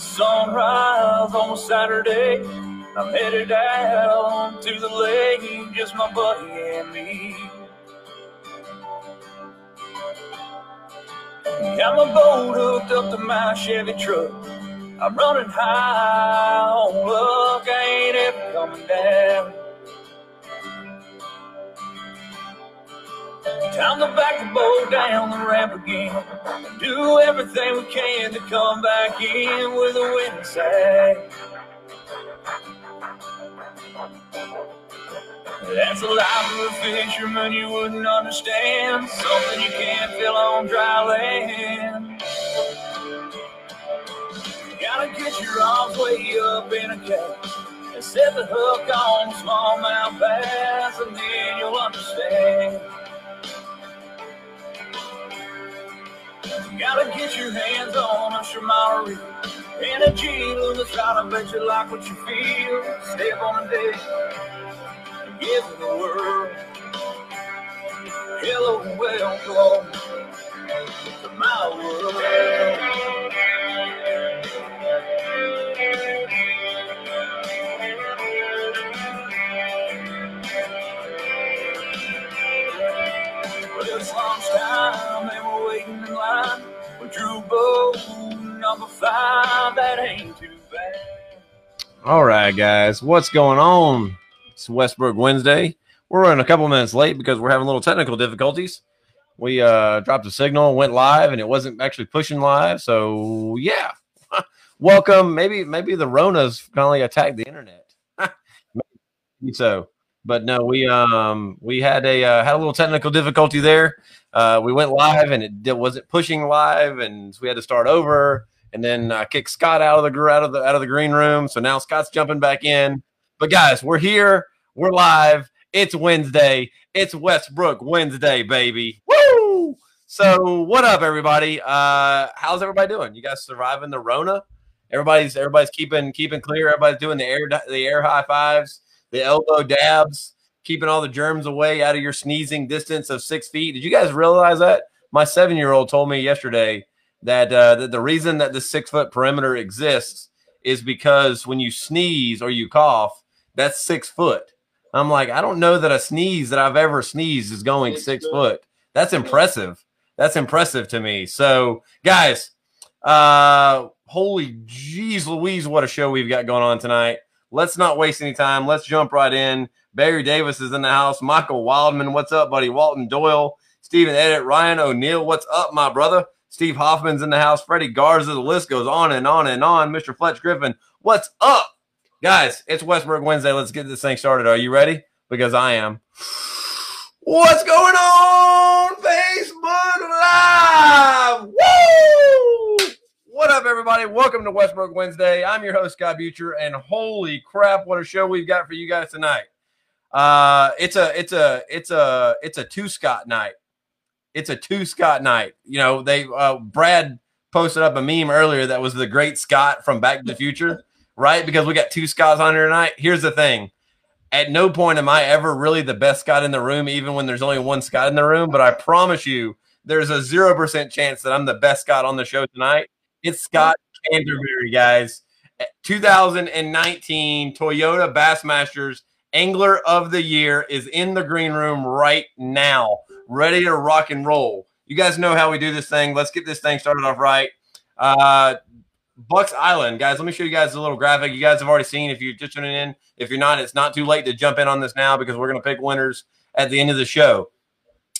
sunrise on Saturday. I'm headed out to the lake, just my buddy and me. Got my boat hooked up to my Chevy truck. I'm running high on luck, ain't ever coming down. Time to back the boat down the ramp again. Do everything we can to come back in with a winning side. That's a life of a fisherman you wouldn't understand. Something you can't feel on dry land. You gotta get your arms way up in a cage and set the hook on smallmouth bass, and then you'll understand. You gotta get your hands on a reel and a Gila that's gotta bet you like what you feel. Step on a day and give it the world. Hello welcome to my world. All right, guys, what's going on? It's Westbrook Wednesday. We're running a couple minutes late because we're having little technical difficulties. We uh, dropped a signal, went live, and it wasn't actually pushing live. So yeah, welcome. Maybe maybe the Rona's finally attacked the internet. so, but no, we um we had a uh, had a little technical difficulty there. Uh, we went live and it, it wasn't pushing live, and we had to start over and then uh, kicked Scott out of the out of the out of the green room. So now Scott's jumping back in. But guys, we're here. We're live. It's Wednesday. It's Westbrook Wednesday, baby. Woo! So what up, everybody? Uh, how's everybody doing? You guys surviving the Rona? Everybody's everybody's keeping keeping clear. Everybody's doing the air the air high fives, the elbow dabs, keeping all the germs away out of your sneezing distance of six feet. Did you guys realize that? My seven year old told me yesterday that, uh, that the reason that the six foot perimeter exists is because when you sneeze or you cough, that's six foot. I'm like, I don't know that a sneeze that I've ever sneezed is going six foot. That's impressive. That's impressive to me. So, guys, uh, holy jeez Louise, what a show we've got going on tonight. Let's not waste any time. Let's jump right in. Barry Davis is in the house. Michael Wildman, what's up, buddy? Walton Doyle, Stephen Edit, Ryan O'Neill, what's up, my brother? Steve Hoffman's in the house. Freddie Garza, the list goes on and on and on. Mr. Fletch Griffin, what's up? Guys, it's Westbrook Wednesday. Let's get this thing started. Are you ready? Because I am. What's going on? Facebook Live. Woo! What up, everybody? Welcome to Westbrook Wednesday. I'm your host, Scott Butcher, and holy crap, what a show we've got for you guys tonight. Uh, it's a it's a it's a it's a two Scott night. It's a two Scott night. You know, they uh Brad posted up a meme earlier that was the great Scott from Back to the Future, right? Because we got two Scotts on here tonight. Here's the thing. At no point am I ever really the best Scott in the room, even when there's only one Scott in the room. But I promise you, there's a zero percent chance that I'm the best Scott on the show tonight. It's Scott Canterbury, guys. 2019 Toyota Bassmasters Angler of the Year is in the green room right now, ready to rock and roll. You guys know how we do this thing. Let's get this thing started off right. Uh, Bucks Island, guys. Let me show you guys a little graphic. You guys have already seen. If you're just tuning in, if you're not, it's not too late to jump in on this now because we're going to pick winners at the end of the show.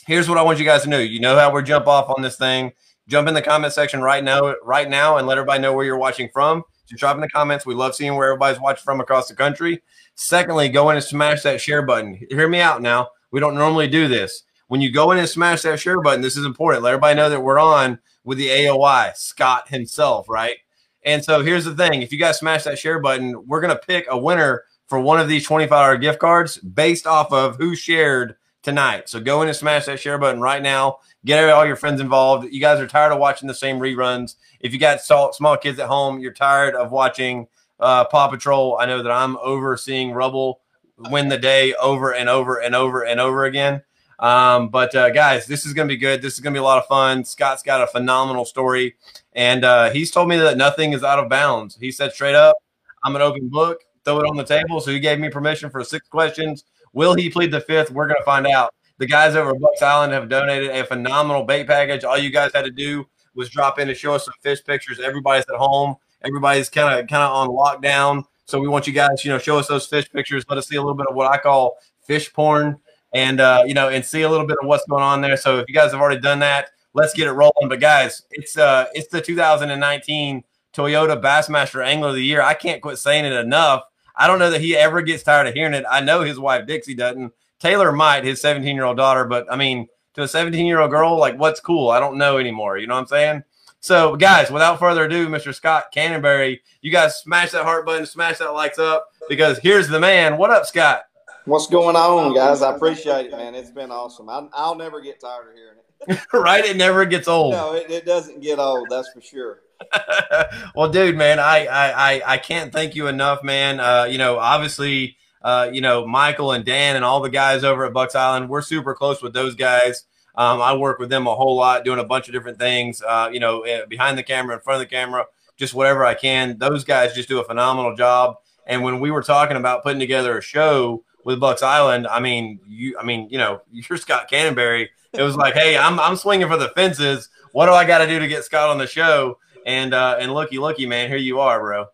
Here's what I want you guys to know. You know how we jump off on this thing. Jump in the comment section right now, right now, and let everybody know where you're watching from. Just drop in the comments. We love seeing where everybody's watching from across the country. Secondly, go in and smash that share button. Hear me out now. We don't normally do this. When you go in and smash that share button, this is important. Let everybody know that we're on with the AOI, Scott himself, right? And so here's the thing if you guys smash that share button, we're going to pick a winner for one of these $25 gift cards based off of who shared tonight. So go in and smash that share button right now. Get all your friends involved. You guys are tired of watching the same reruns. If you got small kids at home, you're tired of watching uh, Paw Patrol. I know that I'm overseeing Rubble win the day over and over and over and over again. Um, but uh, guys, this is going to be good. This is going to be a lot of fun. Scott's got a phenomenal story, and uh, he's told me that nothing is out of bounds. He said straight up, "I'm an open book. Throw it on the table." So he gave me permission for six questions. Will he plead the fifth? We're going to find out. The guys over at Bucks Island have donated a phenomenal bait package. All you guys had to do was drop in to show us some fish pictures. Everybody's at home. Everybody's kind of kind of on lockdown. So we want you guys, you know, show us those fish pictures. Let us see a little bit of what I call fish porn, and uh, you know, and see a little bit of what's going on there. So if you guys have already done that, let's get it rolling. But guys, it's uh, it's the 2019 Toyota Bassmaster Angler of the Year. I can't quit saying it enough. I don't know that he ever gets tired of hearing it. I know his wife Dixie doesn't. Taylor might, his 17 year old daughter, but I mean, to a 17 year old girl, like what's cool? I don't know anymore. You know what I'm saying? So, guys, without further ado, Mr. Scott Canterbury, you guys smash that heart button, smash that likes up because here's the man. What up, Scott? What's going on, guys? I appreciate it, man. It's been awesome. I, will never get tired of hearing it. right? It never gets old. No, it, it doesn't get old. That's for sure. well, dude, man, I, I I can't thank you enough, man. Uh, you know, obviously, uh, you know, Michael and Dan and all the guys over at Bucks Island, we're super close with those guys. Um, I work with them a whole lot, doing a bunch of different things. Uh, you know, eh, behind the camera, in front of the camera, just whatever I can. Those guys just do a phenomenal job. And when we were talking about putting together a show with Bucks Island, I mean, you, I mean, you know, you're Scott Canterbury. It was like, hey, I'm I'm swinging for the fences. What do I got to do to get Scott on the show? And uh, and looky, looky, man, here you are, bro.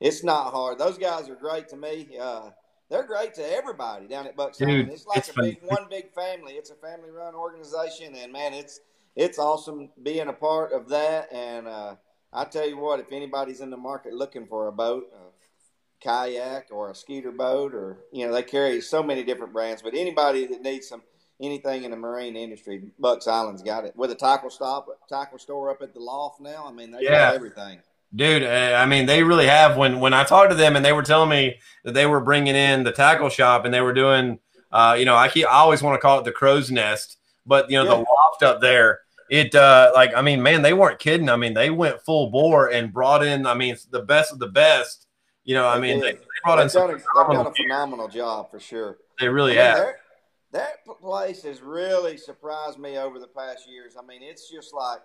It's not hard. Those guys are great to me. Uh, they're great to everybody down at Bucks Dude, It's like it's a big one big family. It's a family run organization, and man, it's it's awesome being a part of that. And uh, I tell you what, if anybody's in the market looking for a boat, a kayak or a skeeter boat, or you know, they carry so many different brands. But anybody that needs some anything in the marine industry, Bucks Island's got it. With a tackle stop, tackle store up at the loft now. I mean, they yeah. got everything. Dude, uh, I mean, they really have. When when I talked to them and they were telling me that they were bringing in the tackle shop and they were doing, uh, you know, I keep I always want to call it the crow's nest, but you know, yeah. the loft up there, it uh, like I mean, man, they weren't kidding. I mean, they went full bore and brought in, I mean, the best of the best. You know, I mean, they, they brought they've in some done a, they've done a phenomenal job for sure. They really I mean, have. That place has really surprised me over the past years. I mean, it's just like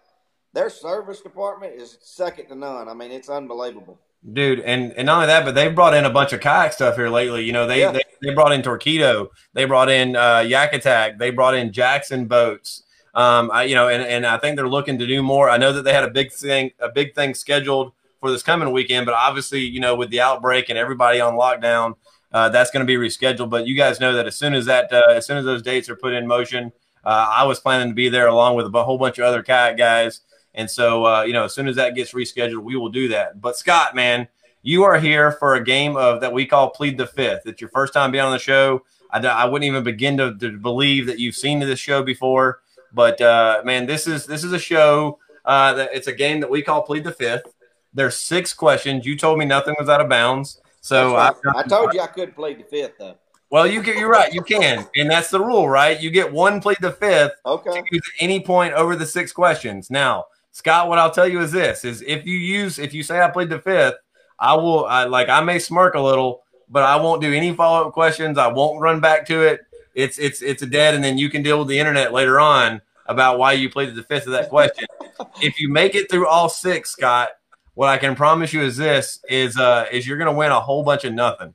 their service department is second to none. I mean, it's unbelievable. Dude, and, and not only that, but they've brought in a bunch of kayak stuff here lately. You know, they yeah. they, they brought in Torqeedo, they brought in uh, Yak Attack, they brought in Jackson boats. Um, I, you know, and, and I think they're looking to do more. I know that they had a big thing, a big thing scheduled for this coming weekend, but obviously, you know, with the outbreak and everybody on lockdown, uh, that's going to be rescheduled. But you guys know that as soon as that, uh, as soon as those dates are put in motion, uh, I was planning to be there along with a whole bunch of other kayak guys. And so, uh, you know, as soon as that gets rescheduled, we will do that. But Scott, man, you are here for a game of that we call plead the fifth. It's your first time being on the show. I, I wouldn't even begin to, to, believe that you've seen this show before. But uh, man, this is this is a show uh, that it's a game that we call plead the fifth. There's six questions. You told me nothing was out of bounds. So right. I, I, told you I couldn't plead the fifth though. Well, you can, you're right. You can, and that's the rule, right? You get one plead the fifth. Okay. Any point over the six questions. Now, Scott, what I'll tell you is this: is if you use if you say I played the fifth, I will I, like I may smirk a little, but I won't do any follow up questions. I won't run back to it. It's it's it's a dead, and then you can deal with the internet later on about why you played the fifth of that question. if you make it through all six, Scott, what I can promise you is this: is uh is you're gonna win a whole bunch of nothing.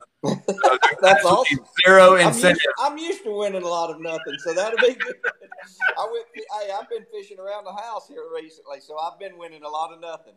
That's awesome. Zero incentive. I'm used, I'm used, to winning a lot of nothing, so that'll be good. I went. Hey, I've been fishing around the house here recently, so I've been winning a lot of nothing.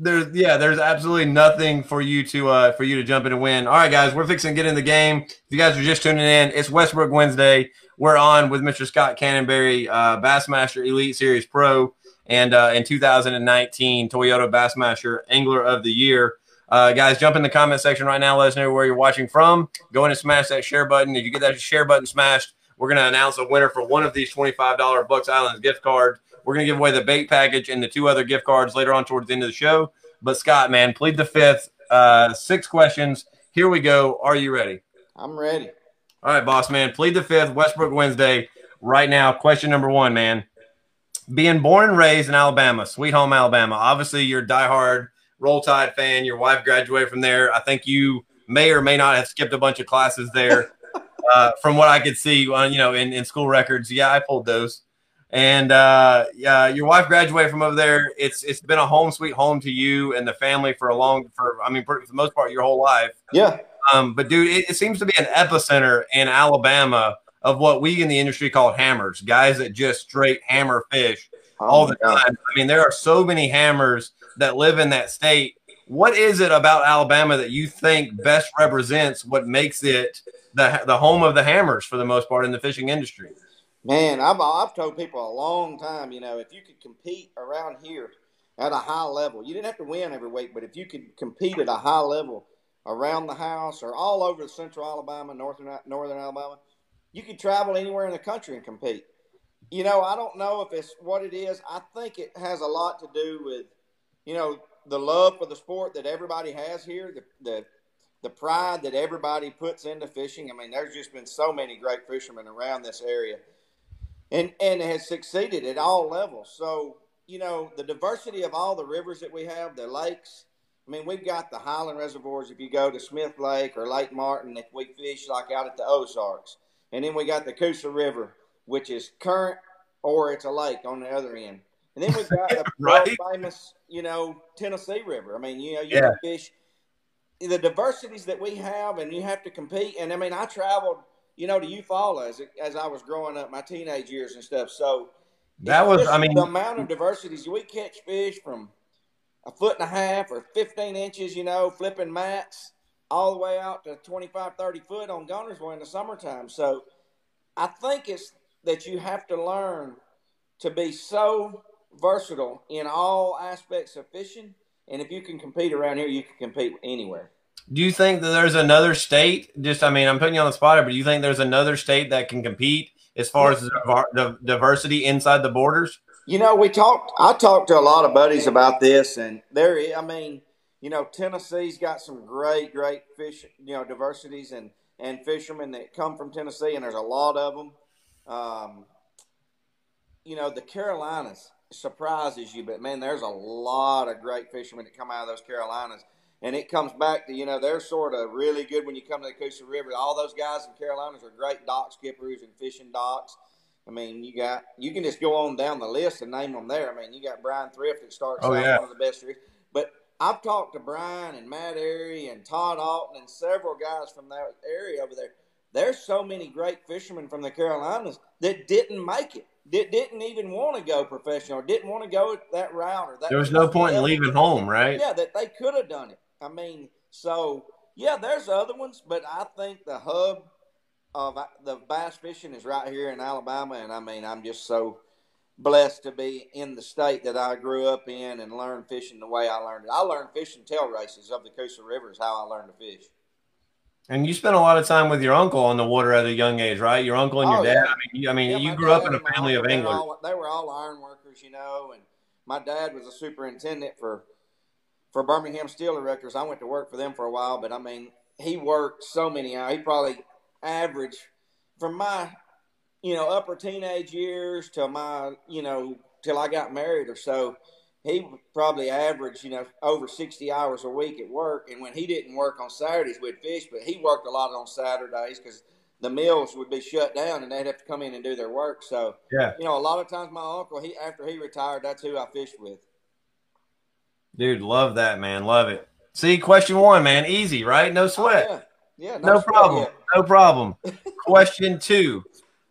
There's yeah, there's absolutely nothing for you to uh for you to jump in and win. All right, guys, we're fixing to get in the game. If you guys are just tuning in, it's Westbrook Wednesday. We're on with Mr. Scott Canterbury, uh, Bassmaster Elite Series Pro, and uh, in 2019 Toyota Bassmaster Angler of the Year. Uh, guys, jump in the comment section right now. Let us know where you're watching from. Go in and smash that share button. If you get that share button smashed, we're going to announce a winner for one of these $25 Bucks Islands gift cards. We're going to give away the bait package and the two other gift cards later on towards the end of the show. But Scott, man, plead the fifth. Uh, six questions. Here we go. Are you ready? I'm ready. All right, boss man. Plead the fifth. Westbrook Wednesday. Right now, question number one, man. Being born and raised in Alabama, sweet home Alabama. Obviously, you're diehard Roll Tide fan. Your wife graduated from there. I think you may or may not have skipped a bunch of classes there. uh, from what I could see on you know in, in school records. Yeah, I pulled those. And uh, yeah, your wife graduated from over there. It's it's been a home sweet home to you and the family for a long for I mean for the most part your whole life. Yeah. Um, but dude, it, it seems to be an epicenter in Alabama of what we in the industry call hammers, guys that just straight hammer fish oh all the time. I mean, there are so many hammers that live in that state. What is it about Alabama that you think best represents what makes it the the home of the hammers for the most part in the fishing industry? Man, I've I've told people a long time, you know, if you could compete around here at a high level, you didn't have to win every week, but if you could compete at a high level around the house or all over central Alabama, northern northern Alabama, you could travel anywhere in the country and compete. You know, I don't know if it's what it is. I think it has a lot to do with, you know, the love for the sport that everybody has here, the the the pride that everybody puts into fishing. I mean, there's just been so many great fishermen around this area, and and has succeeded at all levels. So you know, the diversity of all the rivers that we have, the lakes. I mean, we've got the Highland reservoirs. If you go to Smith Lake or Lake Martin, if we fish like out at the Ozarks, and then we got the Coosa River, which is current or it's a lake on the other end. And then we've got the right. famous, you know, Tennessee River. I mean, you know, you yeah. fish the diversities that we have, and you have to compete. And I mean, I traveled, you know, to Eufaula as as I was growing up, my teenage years and stuff. So that was, I mean, the amount of diversities we catch fish from a foot and a half or 15 inches, you know, flipping mats all the way out to 25, 30 foot on Guntersville in the summertime. So I think it's that you have to learn to be so versatile in all aspects of fishing. And if you can compete around here, you can compete anywhere. Do you think that there's another state? Just, I mean, I'm putting you on the spot, but do you think there's another state that can compete as far as the diversity inside the borders? You know, we talked. I talked to a lot of buddies about this, and there. I mean, you know, Tennessee's got some great, great fish, you know, diversities and, and fishermen that come from Tennessee, and there's a lot of them. Um, you know, the Carolinas surprises you, but man, there's a lot of great fishermen that come out of those Carolinas. And it comes back to, you know, they're sort of really good when you come to the Coosa River. All those guys in Carolinas are great dock skippers and fishing docks. I mean, you got you can just go on down the list and name them there. I mean, you got Bryan Thrift that starts oh, out yeah. one of the best. But I've talked to Bryan and Matt Arey and Todd Auten and several guys from that area over there. There's so many great fishermen from the Carolinas that didn't make it, that didn't even want to go professional, didn't want to go that route. Or that there was no point in leaving home, right? Yeah, that they could have done it. I mean, so yeah, there's other ones, but I think the hub of uh, the bass fishing is right here in Alabama, and I mean, I'm just so blessed to be in the state that I grew up in and learned fishing the way I learned it. I learned fishing tail races of the Coosa River is how I learned to fish. And you spent a lot of time with your uncle on the water at a young age, right? Your uncle and your oh, dad. Yeah. I mean, you, I mean, yeah, you grew up in a family of anglers. They were all iron workers, you know. And my dad was a superintendent for for Birmingham Steel Erectors. I went to work for them for a while, but I mean, he worked so many hours. He probably averaged from my you know, upper teenage years till my, you know, till I got married or so, he probably averaged, you know, over 60 hours a week at work. And when he didn't work on Saturdays, we'd fish, but he worked a lot on Saturdays because the mills would be shut down and they'd have to come in and do their work. So, yeah, you know, a lot of times my uncle, he after he retired, that's who I fished with. Dude, love that, man. Love it. See, question one, man. Easy, right? No sweat. Oh, yeah. yeah. no, no problem. Yet. No problem. question two.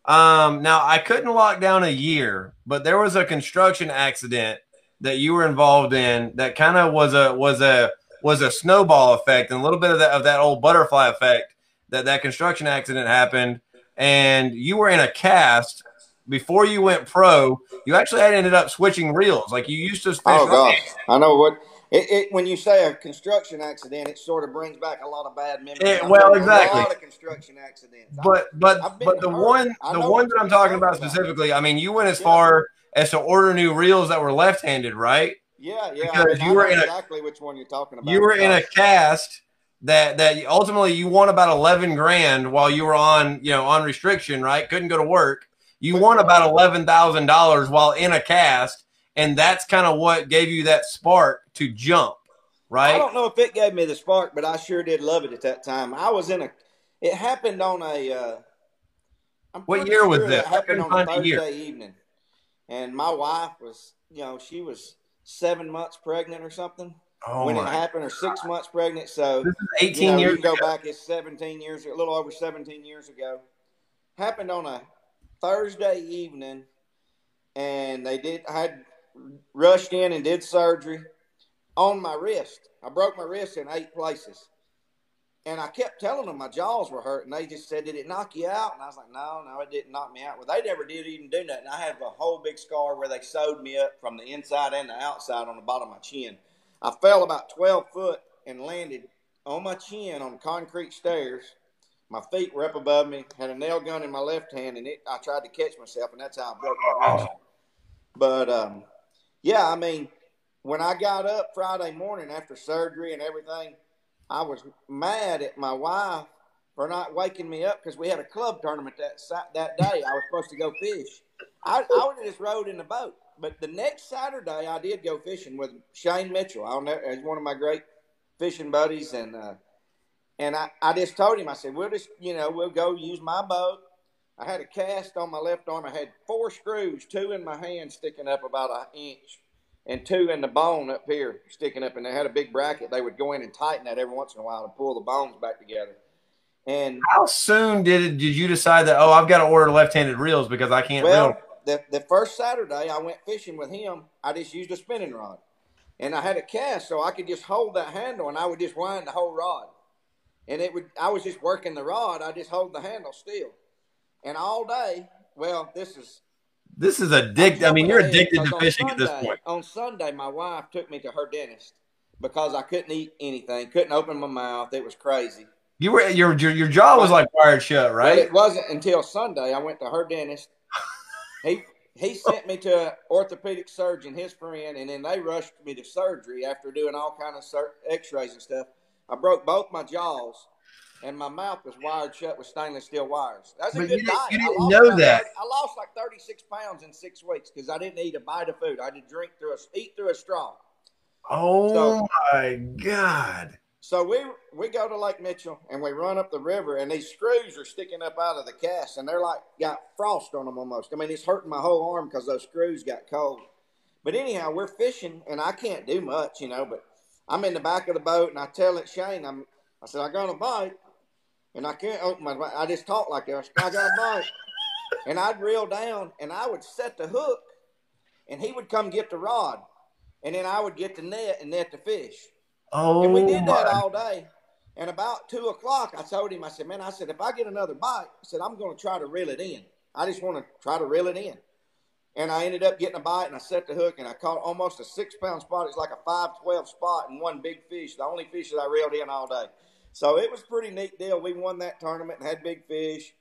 Um, now I couldn't lock down a year, but there was a construction accident that you were involved in that kind of was a was a was a snowball effect and a little bit of that of that old butterfly effect that that construction accident happened and you were in a cast before you went pro you actually had ended up switching reels like you used to oh gosh i know what it, it, when you say a construction accident, it sort of brings back a lot of bad memories. It, well, exactly. A lot of construction accidents. But but but the hurt. one the one that I'm talking about, specifically, I mean, you went as yeah. far as to order new reels that were left-handed, right? Yeah, yeah. Because I mean, you were in exactly a, which one you're talking about. You were in a cast that that ultimately you won about 11 grand while you were on you know on restriction, right? Couldn't go to work. You won about eleven thousand dollars while in a cast and that's kind of what gave you that spark to jump, right? I don't know if it gave me the spark, but I sure did love it at that time. I was in a. It happened on a uh, what year was sure this? That happened on a Thursday evening, and my wife was, you know, she was seven months pregnant or something oh when it happened, or six months pregnant. So 18 you know, years you go ago. back, it's 17 years, a little over 17 years ago. Happened on a Thursday evening, and they did I had rushed in and did surgery on my wrist. I broke my wrist in eight places. And I kept telling them my jaws were hurting. They just said, Did it knock you out? And I was like, No, no, it didn't knock me out. Well, they never did even do nothing. I have a whole big scar where they sewed me up from the inside and the outside on the bottom of my chin. I fell about 12 foot and landed on my chin on concrete stairs. My feet were up above me, had a nail gun in my left hand, and it, I tried to catch myself, and that's how I broke my wrist. But um, yeah, I mean, when I got up Friday morning after surgery and everything, I was mad at my wife for not waking me up because we had a club tournament that that day. I was supposed to go fish. I, I would have just rode in the boat. But the next Saturday, I did go fishing with Shane Mitchell. I'll he's one of my great fishing buddies, and uh, and I, I just told him, I said, we'll just, you know, we'll go use my boat. I had a cast on my left arm. I had four screws, two in my hand sticking up about an inch, and two in the bone up here sticking up. And they had a big bracket. They would go in and tighten that every once in a while to pull the bones back together. And How soon did it? Did you decide that? Oh, I've got to order left-handed reels because I can't well, reel. the, the first Saturday I went fishing with him, I just used a spinning rod. And I had a cast so I could just hold that handle and I would just wind the whole rod. And it would I was just working the rod, I just hold the handle still. And all day, well, this is This is addicted. I mean, you're addicted to fishing at this point. On Sunday, my wife took me to her dentist because I couldn't eat anything, couldn't open my mouth. It was crazy. You were your your, your jaw was like wired shut, Well, right? it wasn't until Sunday I went to her dentist. He he sent me to an orthopedic surgeon, his friend, and then they rushed me to surgery after doing all kind of sur- X-rays and stuff. I broke both my jaws, and my mouth was wired shut with stainless steel wires. That's a But good you didn't- diet. you I didn't lost know that. 30 I lost like thirty six pounds in six weeks because I didn't eat a bite of food. I did drink through a eat through a straw. Oh So- my god! So we we go to Lake Mitchell and we run up the river and these screws are sticking up out of the cast and they're like got frost on them almost. I mean it's hurting my whole arm because those screws got cold. But anyhow, we're fishing and I can't do much, you know. But I'm in the back of the boat and I tell it Shane, I'm I said I got a bite and I can't oh, open my. I just talk like this. I got a bite, and I'd reel down and I would set the hook, and he would come get the rod, and then I would get the net and net the fish. Oh And we did that oh, all day. And about two o'clock, I told him, I said, man, I said, if I get another bite, I said, I'm going to try to reel it in. I just want to try to reel it in. And I ended up getting a bite and I set the hook and I caught almost a six pound spot. It's like a 512 spot and one big fish, the only fish that I reeled in all day. So it was a pretty neat deal. We won that tournament had big fish.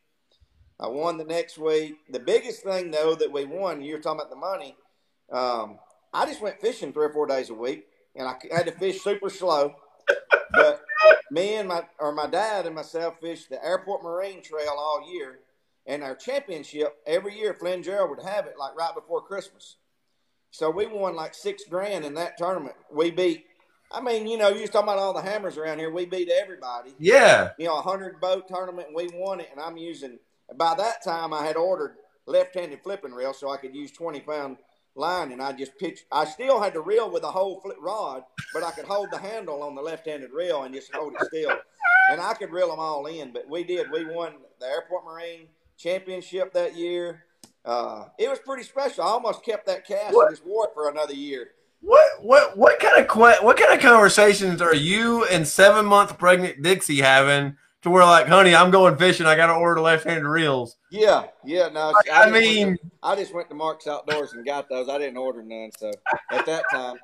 I won the next week. The biggest thing, though, that we won, you're talking about the money. Um, I just went fishing three or four days a week, and I had to fish super slow. But me and my or my dad and myself fished the Airport Marine Trail all year, and our championship every year, Flynn Gerald would have it like right before Christmas. So we won like six grand in that tournament. We beat. I mean, you know, you was talking about all the hammers around here. We beat everybody Yeah. you know, a hundred boat tournament, and we won it. And I'm using. By that time, I had ordered left-handed flipping reel, so I could use twenty pound line, and I just pitched. I still had to reel with a whole flip rod, but I could hold the handle on the left-handed reel and just hold it still, and I could reel them all in. But we did. We won the Airport Marine Championship that year. Uh, it was pretty special. I almost kept that cast What? and just wore it for another year. What what what kind of que- what kind of conversations are you and seven month pregnant Dixie having to where like, honey, I'm going fishing. I got to order left-handed reels. Yeah, yeah. No, Like, just I went to- mean, I just went to Mark's Outdoors and got those. I didn't order none. So at that time,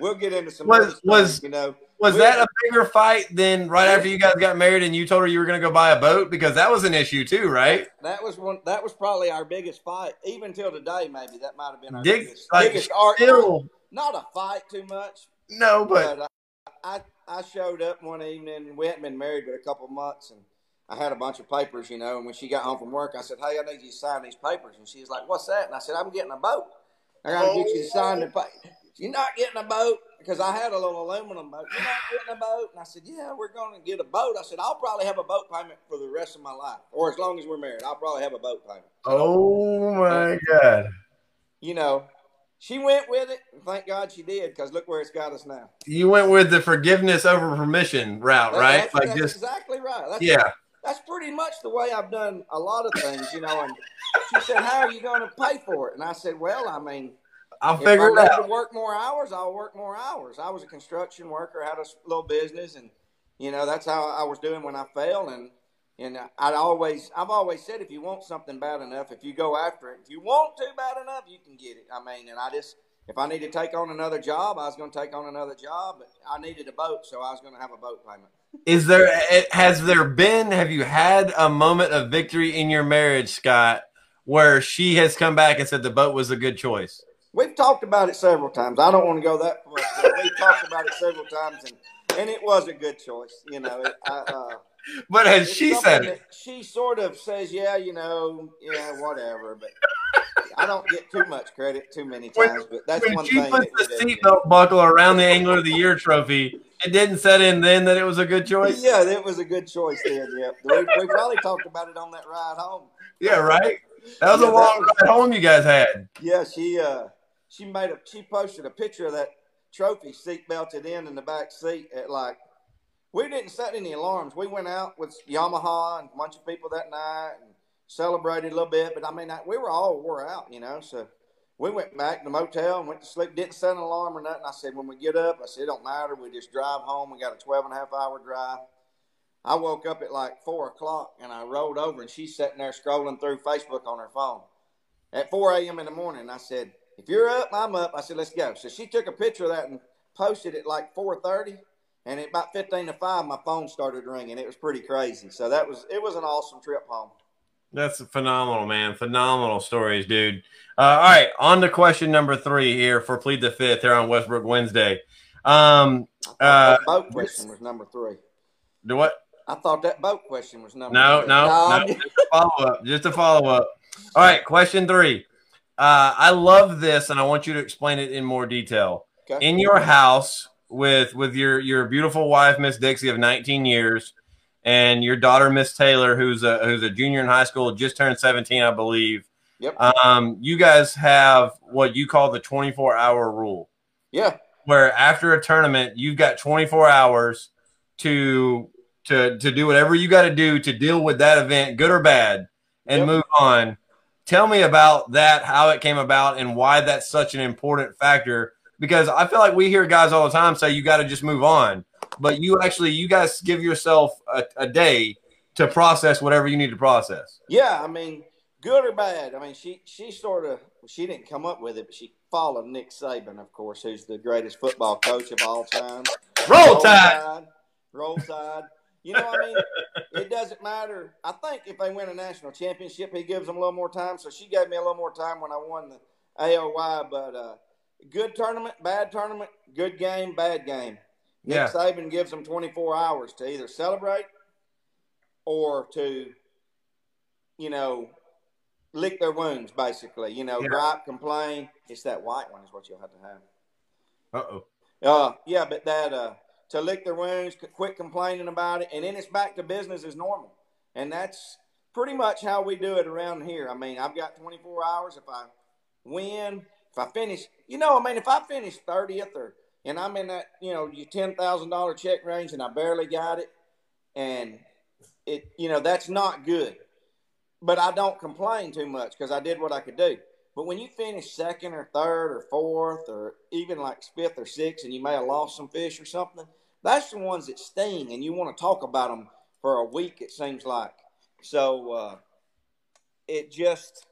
we'll get into some Was- was- you know. Was oh, that a bigger fight than right after you guys got married and you told her you were going to go buy a boat because that was an issue too, right? That was one. That was probably our biggest fight, even till today. Maybe that might have been our Dick, biggest, like biggest still Not a fight too much, no, but but I, I I showed up one evening. We hadn't been married but a couple months, and I had a bunch of papers, you know. And when she got home from work, I said, "Hey, I need you to sign these papers." And she was like, "What's that?" And I said, "I'm getting a boat. I got to get you to sign the paper. You're not getting a boat." Because I had a little aluminum boat. You're not getting a boat, and I said, "Yeah, we're going to get a boat." I said, "I'll probably have a boat payment for the rest of my life, or as long as we're married, I'll probably have a boat payment." Oh my god! You know, she went with it, and thank God she did, because look where it's got us now. You went with the forgiveness over permission route, right? That's, like that's just exactly right. That's, yeah, that's pretty much the way I've done a lot of things, you know. And she said, "How are you going to pay for it?" And I said, "Well, I mean." I'll figure I it out. To work more hours, I'll work more hours. I was a construction worker, had a little business, and you know that's how I was doing when I failed. And and I'd always, I've always said, if you want something bad enough, if you go after it, if you want to bad enough, you can get it. I mean, and I just, if I need to take on another job, I was going to take on another job. But I needed a boat, so I was going to have a boat payment. Is there, eh, eh, has there been, have you had a moment of victory in your marriage, Scott, where she has come back and said the boat was a good choice? We've talked about it several times. I don't want to go that far. We've talked about it several times, and, and it was a good choice. You know, it, I, uh, but has she said it? She sort of says, "Yeah, you know, yeah, whatever." But I don't get too much credit too many times. But that's when one she thing. puts the seatbelt buckle around the Angler of the Year trophy, it didn't set in then that it was a good choice. Yeah, it was a good choice then. Yeah, we, we probably talked about it on that ride home. Yeah, right. That was yeah, a long was, ride home you guys had. Yeah, she uh she made a she posted a picture of that trophy seat belted in in the back seat at like we didn't set any alarms. We went out with Yamaha and a bunch of people that night and celebrated a little bit. But I mean, we were all wore out, you know. So we went back to the motel and went to sleep. Didn't set an alarm or nothing. I said, when we get up, I said, it don't matter. We just drive home. We got a 12 and a half hour drive. I woke up at like four o'clock and I rolled over and she's sitting there scrolling through Facebook on her phone at 4 a.m. in the morning. I said, if you're up, I'm up. I said, let's go. So she took a picture of that and posted it like 4:30, and at about 15 to five, my phone started ringing. It was pretty crazy. So that was it was an awesome trip home. That's phenomenal, man. Phenomenal stories, dude. Uh, all right, on to question number three here for plead the fifth here on Westbrook Wednesday. Um, uh, boat question was number three. Do what? I thought that boat question was number. No, three. no, no. Just a follow up. Just a follow up. All right, question three. Uh, I love this, and I want you to explain it in more detail. Okay. In your house with with your your beautiful wife, Miss Dixie, of 19 years, and your daughter, Miss Taylor, who's a who's a junior in high school, just turned 17, I believe. Yep. Um, you guys have what you call the 24 hour rule. Yeah. Where after a tournament, you've got 24 hours to to to do whatever you got to do to deal with that event, good or bad, and yep. move on Tell me about that, how it came about, and why that's such an important factor. Because I feel like we hear guys all the time say you got to just move on, but you actually, you guys give yourself a, a day to process whatever you need to process. Yeah, I mean, good or bad. I mean, she she sort of she didn't come up with it, but she followed Nick Saban, of course, who's the greatest football coach of all time. Roll, Roll Tide. Tide. Roll Tide. You know, what I mean, it doesn't matter. I think if they win a national championship, he gives them a little more time. So she gave me a little more time when I won the AOY. But uh, good tournament, bad tournament, good game, bad game. Yeah. Nick Saban gives them 24 hours to either celebrate or to, you know, lick their wounds, basically. You know, yeah. gripe, complain. It's that white one is what you'll have to have. Uh-oh. Uh, yeah, but that uh, to lick their wounds, quit complaining about it, and then it's back to business as normal. And that's pretty much how we do it around here. I mean, I've got 24 hours. If I win, if I finish, you know, I mean, if I finish 30th or and I'm in that, you know, your ten thousand dollar check range, and I barely got it, and it, you know, that's not good. But I don't complain too much because I did what I could do. But when you finish second or third or fourth or even like fifth or sixth, and you may have lost some fish or something, that's the ones that sting, and you want to talk about them for a week. It seems like so. Uh, it just,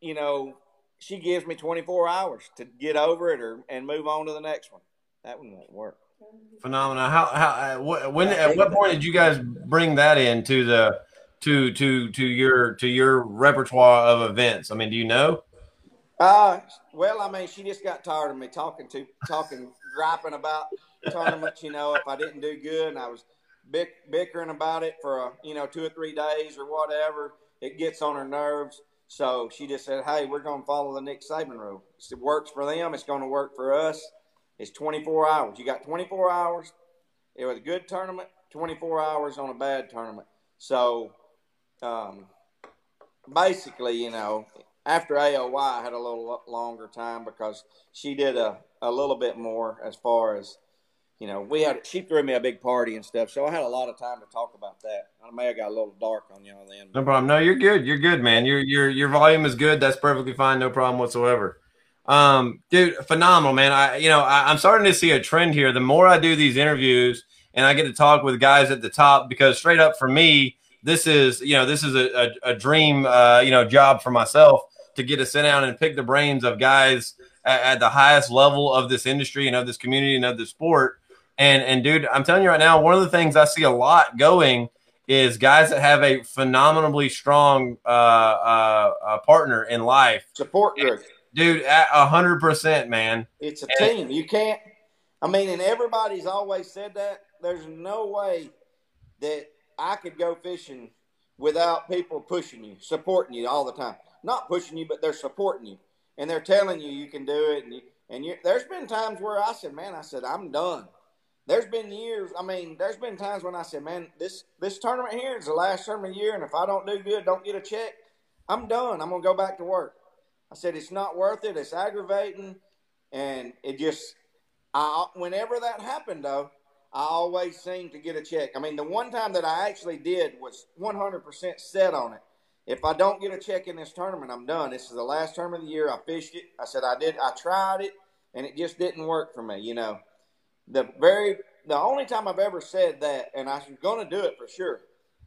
you know, she gives me 24 hours to get over it or and move on to the next one. That one won't work. Phenomenal. How how uh, when at what point did you guys bring that into the to to to your to your repertoire of events? I mean, do you know? Uh, well, I mean, she just got tired of me talking to talking griping about tournaments. You know, if I didn't do good and I was bick, bickering about it for a, you know two or three days or whatever, it gets on her nerves. So she just said, "Hey, we're going to follow the Nick Saban rule. It works for them, it's going to work for us." It's 24 hours. You got 24 hours. It was a good tournament. 24 hours on a bad tournament. So, um, basically, you know, after AOY, I had a little longer time because she did a, a little bit more as far as, you know, we had, she threw me a big party and stuff. So I had a lot of time to talk about that. I may have got a little dark on y'all then. No problem. No, you're good. You're good, man. Your, your, your volume is good. That's perfectly fine. No problem whatsoever. Um, dude, phenomenal, man. I, you know, I, I'm starting to see a trend here. The more I do these interviews and I get to talk with guys at the top, because straight up for me, this is, you know, this is a, a, a dream, uh, you know, job for myself to get to sit down and pick the brains of guys at, at, the highest level of this industry and of this community and of the sport. And and dude, I'm telling you right now, one of the things I see a lot going is guys that have a phenomenally strong uh, uh, uh partner in life. Support group. Dude, a hundred percent, man. It's a and, team. You can't. I mean, and everybody's always said that. There's no way that I could go fishing without people pushing you, supporting you all the time not pushing you, but they're supporting you and they're telling you you can do it. And you, and you, there's been times where I said, man, I said I'm done. There's been years. I mean, there's been times when I said, man, this this tournament here is the last tournament of the year, and if I don't do good, don't get a check, I'm done. I'm gonna go back to work. I said it's not worth it. It's aggravating, and it just. I whenever that happened though, I always seemed to get a check. I mean, the one time that I actually did was 100% set on it if I don't get a check in this tournament, I'm done. This is the last tournament of the year. I fished it. I said I did. I tried it, and it just didn't work for me. You know, the very the only time I've ever said that, and I was going to do it for sure.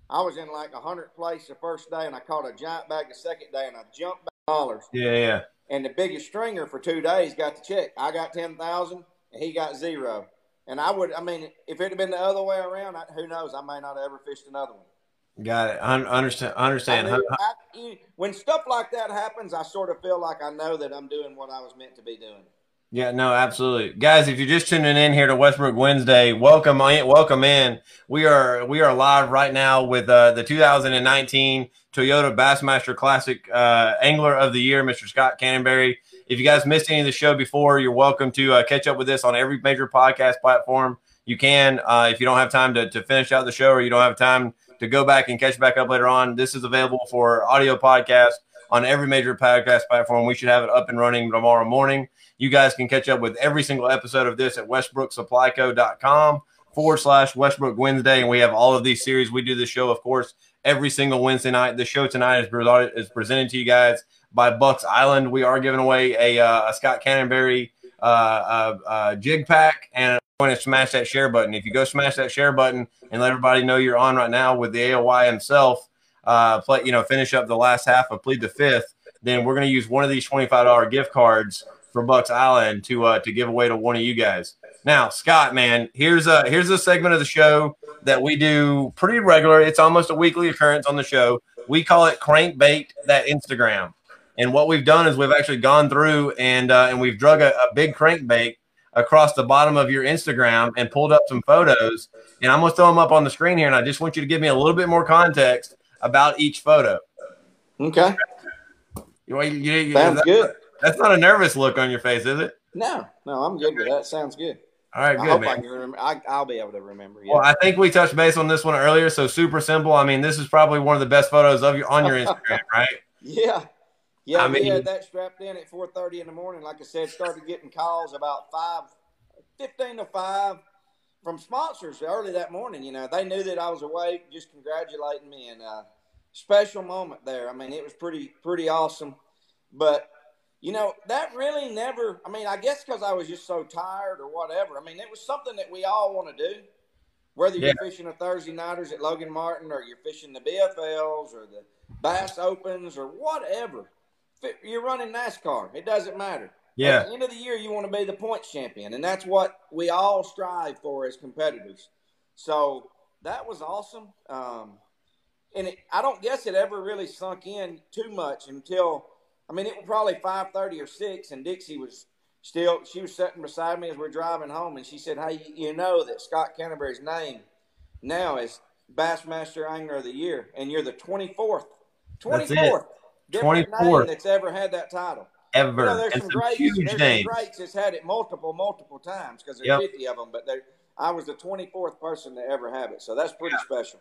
I was in like a hundred place the first day, and I caught a giant bag the second day, and I jumped back dollars. Yeah, yeah. And the biggest stringer for two days got the check. I got ten thousand, and he got zero. And I would, I mean, if it had been the other way around, I, who knows? I may not have ever fished another one. Got it. I understand. understand. I I, when stuff like that happens, I sort of feel like I know that I'm doing what I was meant to be doing. Yeah, no, absolutely, guys. If you're just tuning in here to Westbrook Wednesday, welcome, welcome in. We are we are live right now with uh, the 2019 Toyota Bassmaster Classic uh, Angler of the Year, Mr. Scott Canterbury. If you guys missed any of the show before, you're welcome to uh, catch up with this on every major podcast platform. You can, uh, if you don't have time to, to finish out the show or you don't have time to go back and catch back up later on. This is available for audio podcast on every major podcast platform. We should have it up and running tomorrow morning. You guys can catch up with every single episode of this at westbrooksupplyco.com forward slash Westbrook Wednesday. And we have all of these series. We do the show, of course, every single Wednesday night. The show tonight is, is presented to you guys by Bucks Island. We are giving away a, uh, a Scott Canterbury uh, uh, uh jig pack and going to smash that share button. If you go smash that share button and let everybody know you're on right now with the AOY himself, uh, play, you know, finish up the last half of plead the fifth, then we're going to use one of these twenty-five dollar gift cards for Bucks Island to uh, to give away to one of you guys. Now, Scott, man, here's a here's a segment of the show that we do pretty regular. It's almost a weekly occurrence on the show. We call it crankbait that Instagram. And what we've done is we've actually gone through and uh, and we've drug a, a big crankbait across the bottom of your Instagram and pulled up some photos. And I'm going to throw them up on the screen here. And I just want you to give me a little bit more context about each photo. Okay. You, you, you, Sounds that, good. That's not a nervous look on your face, is it? No, no, I'm good with that. Sounds good. All right, good. I hope man. I can remember. I, will be able to remember. Yeah. Well, I think we touched base on this one earlier, so super simple. I mean, this is probably one of the best photos of you on your Instagram, right? Yeah, yeah, I mean, we had that strapped in at 4:30 in the morning. Like I said, started getting calls about five, 15 to five from sponsors early that morning. You know, they knew that I was awake, just congratulating me, and uh, special moment there. I mean, it was pretty pretty awesome. But you know, that really never. I mean, I guess because I was just so tired or whatever. I mean, it was something that we all want to do. Whether you're yeah. fishing a Thursday nighters at Logan Martin, or you're fishing the BFLs, or the Bass Opens, or whatever you're running NASCAR. It doesn't matter. Yeah. At the end of the year, you want to be the points champion, and that's what we all strive for as competitors. So that was awesome. Um, and it, I don't guess it ever really sunk in too much until I mean it was probably five thirty or six, and Dixie was still she was sitting beside me as we're driving home, and she said, "Hey, you know that Scott Canterbury's name now is Bassmaster Angler of the Year, and you're the twenty fourth, twenty fourth." different name that's ever had that title. ever. You know, there's some greats. huge There's names. some greats that's had it multiple, multiple times because there's Yep. 50 of them. But I was the 24th person to ever have it, so that's pretty special.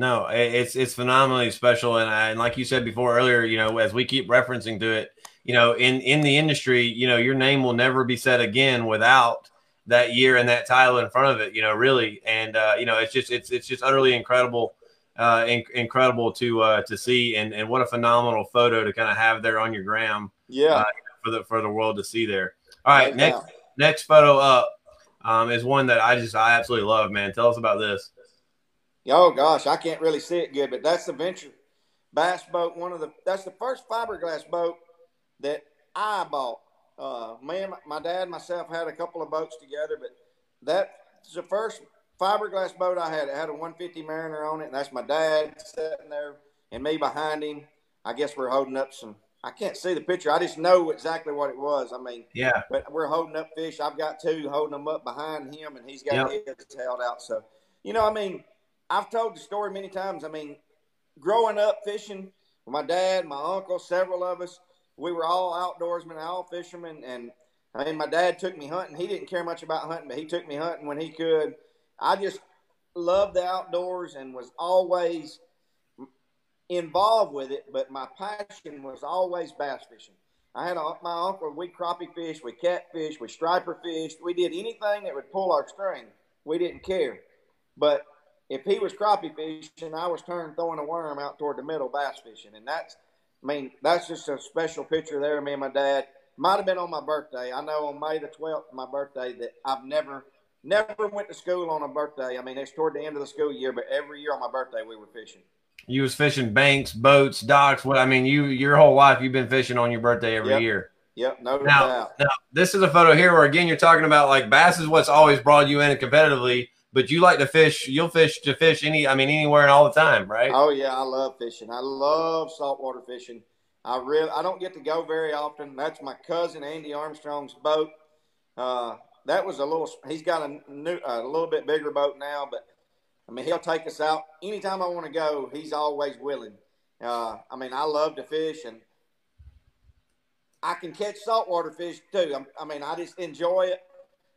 No, it's it's phenomenally special, and I, and like you said before earlier, you know, as we keep referencing to it, you know, in in the industry, you know, your name will never be said again without that year and that title in front of it. You know, really, and uh, you know, it's just it's it's just utterly incredible, uh, in, incredible to uh, to see, and and what a phenomenal photo to kind of have there on your gram Yeah. Uh, for the for the world to see there. All right, next next photo up um, is one that I just I absolutely love, man. Tell us about this. Oh gosh, I can't really see it good, but that's the Venture bass boat. One of the that's the first fiberglass boat that I bought. Uh, me and my, my dad and myself had a couple of boats together, but that's the first fiberglass boat I had. It had a 150 Mariner on it, and that's my dad sitting there and me behind him. I guess we're holding up some. I can't see the picture. I just know exactly what it was. I mean, Yeah, but we're holding up fish. I've got two holding them up behind him, and he's got his held out. So, you know, I mean, I've told the story many times. I mean, growing up fishing with my dad, my uncle, several of us, we were all outdoorsmen, all fishermen, and I mean, my dad took me hunting. He didn't care much about hunting, but he took me hunting when he could. I just loved the outdoors and was always involved with it, but my passion was always bass fishing. I had a, my uncle. We crappie fish, we catfish, we striper fished. We did anything that would pull our string. We didn't care. But if he was crappie fishing, I was turned throwing a worm out toward the middle bass fishing, and that's, I mean, that's just a special picture there. of Me and my dad might have been on my birthday. I know on May the twelfth, my birthday, that I've never, never went to school on a birthday. I mean, it's toward the end of the school year, but every year on my birthday we were fishing. You was fishing banks, boats, docks. What I mean, you your whole life you've been fishing on your birthday every Yep. year. Yep, no Now, doubt. now this is a photo here where again you're talking about like bass is what's always brought you in competitively, but you like to fish. You'll fish to fish any. I mean anywhere and all the time, right? Oh yeah, I love fishing. I love saltwater fishing. I really I don't get to go very often. That's my cousin Andy Armstrong's boat. Uh, that was a little. He's got a new, a little bit bigger boat now, but I mean he'll take us out anytime I want to go. He's always willing. Uh, I mean I love to fish and I can catch saltwater fish too. I'm, I mean I just enjoy it.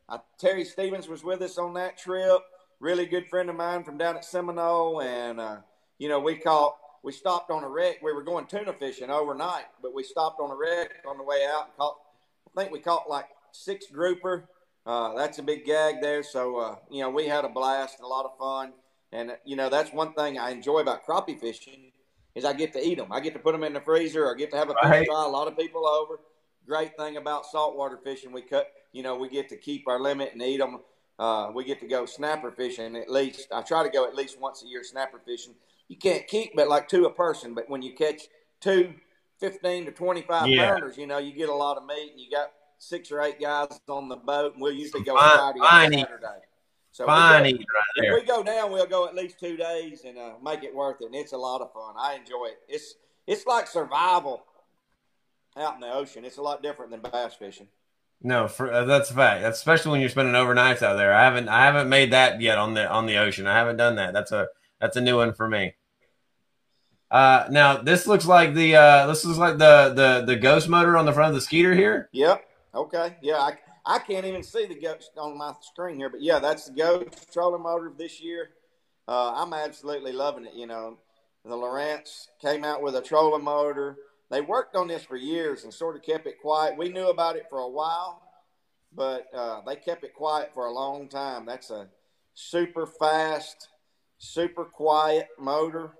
Uh, Terry Stevens was with us on that trip. Really good friend of mine from down at Seminole, and uh, you know we caught. We stopped on a wreck. We were going tuna fishing overnight, but we stopped on a wreck on the way out and caught. I think we caught like six grouper. Uh, that's a big gag there. So uh, you know we had a blast, a lot of fun, and uh, you know that's one thing I enjoy about crappie fishing is I get to eat them. I get to put them in the freezer. I get to have a fish Right. fry. A lot of people over. Great thing about saltwater fishing, we cut. You know, we get to keep our limit and eat them. Uh, we get to go snapper fishing at least. I try to go at least once a year snapper fishing. You can't keep but like two a person, but when you catch two 15 to 25 Yeah. pounders, you know, you get a lot of meat and you got six or eight guys on the boat and we'll usually go Friday fine and. Saturday. So Fine we go, right if we go down, we'll go at least two days and uh, make it worth it. And it's a lot of fun. I enjoy it. It's it's like survival out in the ocean. It's a lot different than bass fishing. No, for, uh, that's a fact. That's especially when you're spending overnights out there. I haven't I haven't made that yet on the on the ocean. I haven't done that. That's a that's a new one for me. Uh, now this looks like the uh, this looks like the the the ghost motor on the front of the Skeeter here. Yep. Okay. Yeah. I, I can't even see the ghost on my screen here, but yeah, that's the ghost trolling motor this year. Uh, I'm absolutely loving it. You know, the Lowrance came out with a trolling motor. They worked on this for years and sort of kept it quiet. We knew about it for a while, but uh, they kept it quiet for a long time. That's a super fast, super quiet motor.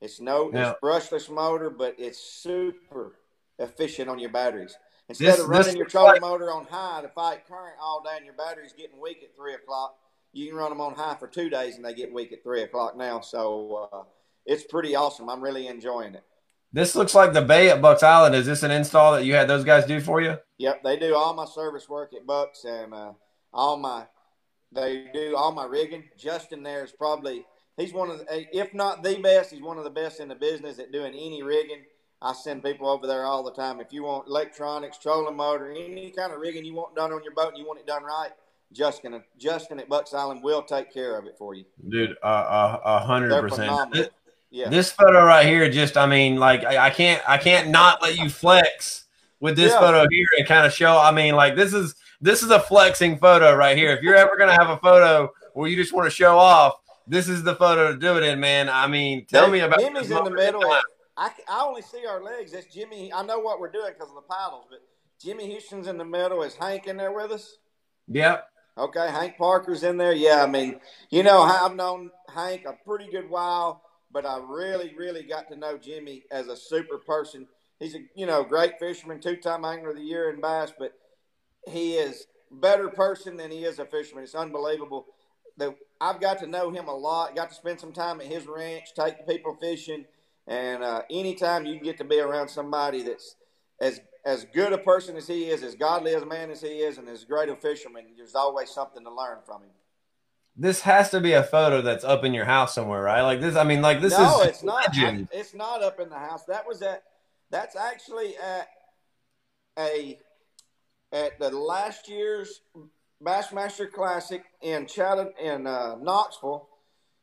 It's no Now- it's brushless motor, but it's super efficient on your batteries. Instead This- of running your trolling like- motor on high to fight current all day and your battery's getting weak at three o'clock, you can run them on high for two days and they get weak at three o'clock now. So uh, it's pretty awesome. I'm really enjoying it. This looks like the bay at Bucks Island. Is this an install that you had those guys do for you? Yep, they do all my service work at Bucks and uh, all my they do all my rigging. Justin there is probably he's one of the, if not the best, he's one of the best in the business at doing any rigging. I send people over there all the time. If you want electronics, trolling motor, any kind of rigging you want done on your boat and you want it done right, Justin Justin at Bucks Island will take care of it for you. Dude, uh, uh, a hundred percent. Yeah. This photo right here, just I mean, like I, I can't I can't not let you flex with this yeah. photo here and kind of show. I mean, like this is this is a flexing photo right here. If you're ever gonna have a photo where you just want to show off, this is the photo to do it in, man. I mean, tell me about Jimmy's in the middle. I, I only see our legs. That's Jimmy. I know what we're doing because of the paddles, but Jimmy Houston's in the middle. Is Hank in there with us? Yep. Okay, Hank Parker's in there. Yeah, I mean, you know, I've known Hank a pretty good while, but I really, really got to know Jimmy as a super person. He's a you know great fisherman, two-time angler of the year in bass, but he is better person than he is a fisherman. It's unbelievable. That I've got to know him a lot. Got to spend some time at his ranch, take people fishing, and uh, anytime you get to be around somebody that's as as good a person as he is, as godly as a man as he is, and as great a fisherman, there's always something to learn from him. This has to be a photo that's up in your house somewhere, right? Like this. I mean, like this no, is. No, it's not. I, it's not up in the house. That was at. That's actually at a at the last year's Bassmaster Classic in Chatham in uh, Knoxville,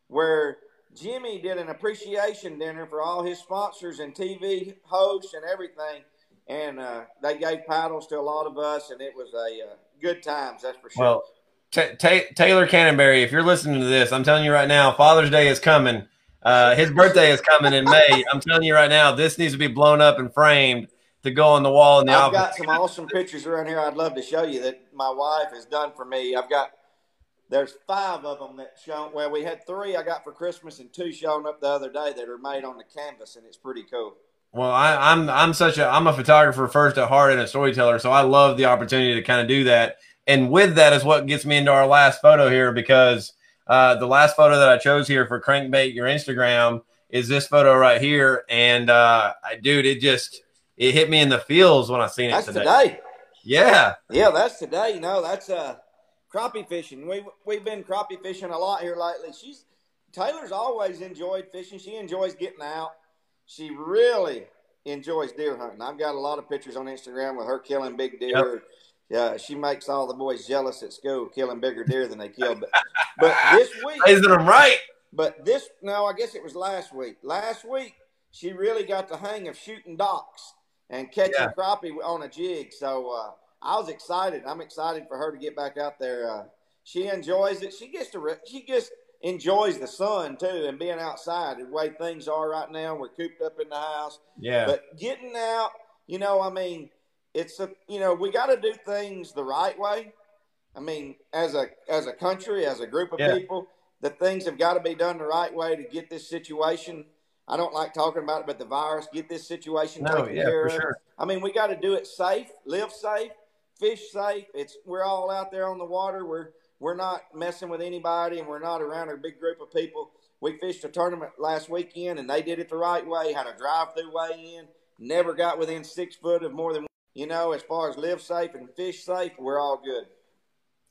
where Jimmy did an appreciation dinner for all his sponsors and TV hosts and everything and uh, they gave paddles to a lot of us, and it was a uh, good times. That's for sure. Well, t- t- Taylor Canterbury, if you're listening to this, I'm telling you right now, Father's Day is coming. Uh, his birthday is coming in May. I'm telling you right now, this needs to be blown up and framed to go on the wall in the I've office. got some awesome pictures around here. I'd love to show you that my wife has done for me. I've got there's five of them that shown. Well, we had three I got for Christmas and two showing up the other day that are made on the canvas, and it's pretty cool. Well, I, am I'm, I'm such a I'm a photographer first at heart and a storyteller, so I love the opportunity to kind of do that. And with that is what gets me into our last photo here because uh, the last photo that I chose here for crankbait your Instagram is this photo right here, and uh, I, dude, it just it hit me in the feels when I seen it that's today. today. Yeah, yeah, that's today. You know, that's uh crappie fishing. We we've been crappie fishing a lot here lately. She's Taylor's always enjoyed fishing. She enjoys getting out she really enjoys deer hunting. I've got a lot of pictures on Instagram with her killing big deer. Yep. Yeah, she makes all the boys jealous at school, killing bigger deer than they kill. But, but this week, raising them right. But this, no, I guess it was last week. Last week, she really got the hang of shooting docks and catching yeah. crappie on a jig. So uh, I was excited. I'm excited for her to get back out there. Uh, she enjoys it. She gets to. She gets enjoys the sun too and being outside. The way things are right now, we're cooped up in the house. Yeah. But getting out, you know, I mean, it's a you know we got to do things the right way. I mean, as a as a country, as a group of yeah. people, the things have got to be done the right way to get this situation. I don't like talking about it, but the virus get this situation no, taken yeah, care of. Sure. I mean, we got to do it safe, live safe, fish safe. It's we're all out there on the water. We're we're not messing with anybody and we're not around a big group of people. We fished a tournament last weekend and they did it the right way, had a drive through way in, never got within six foot of more than, you know, as far as live safe and fish safe, we're all good.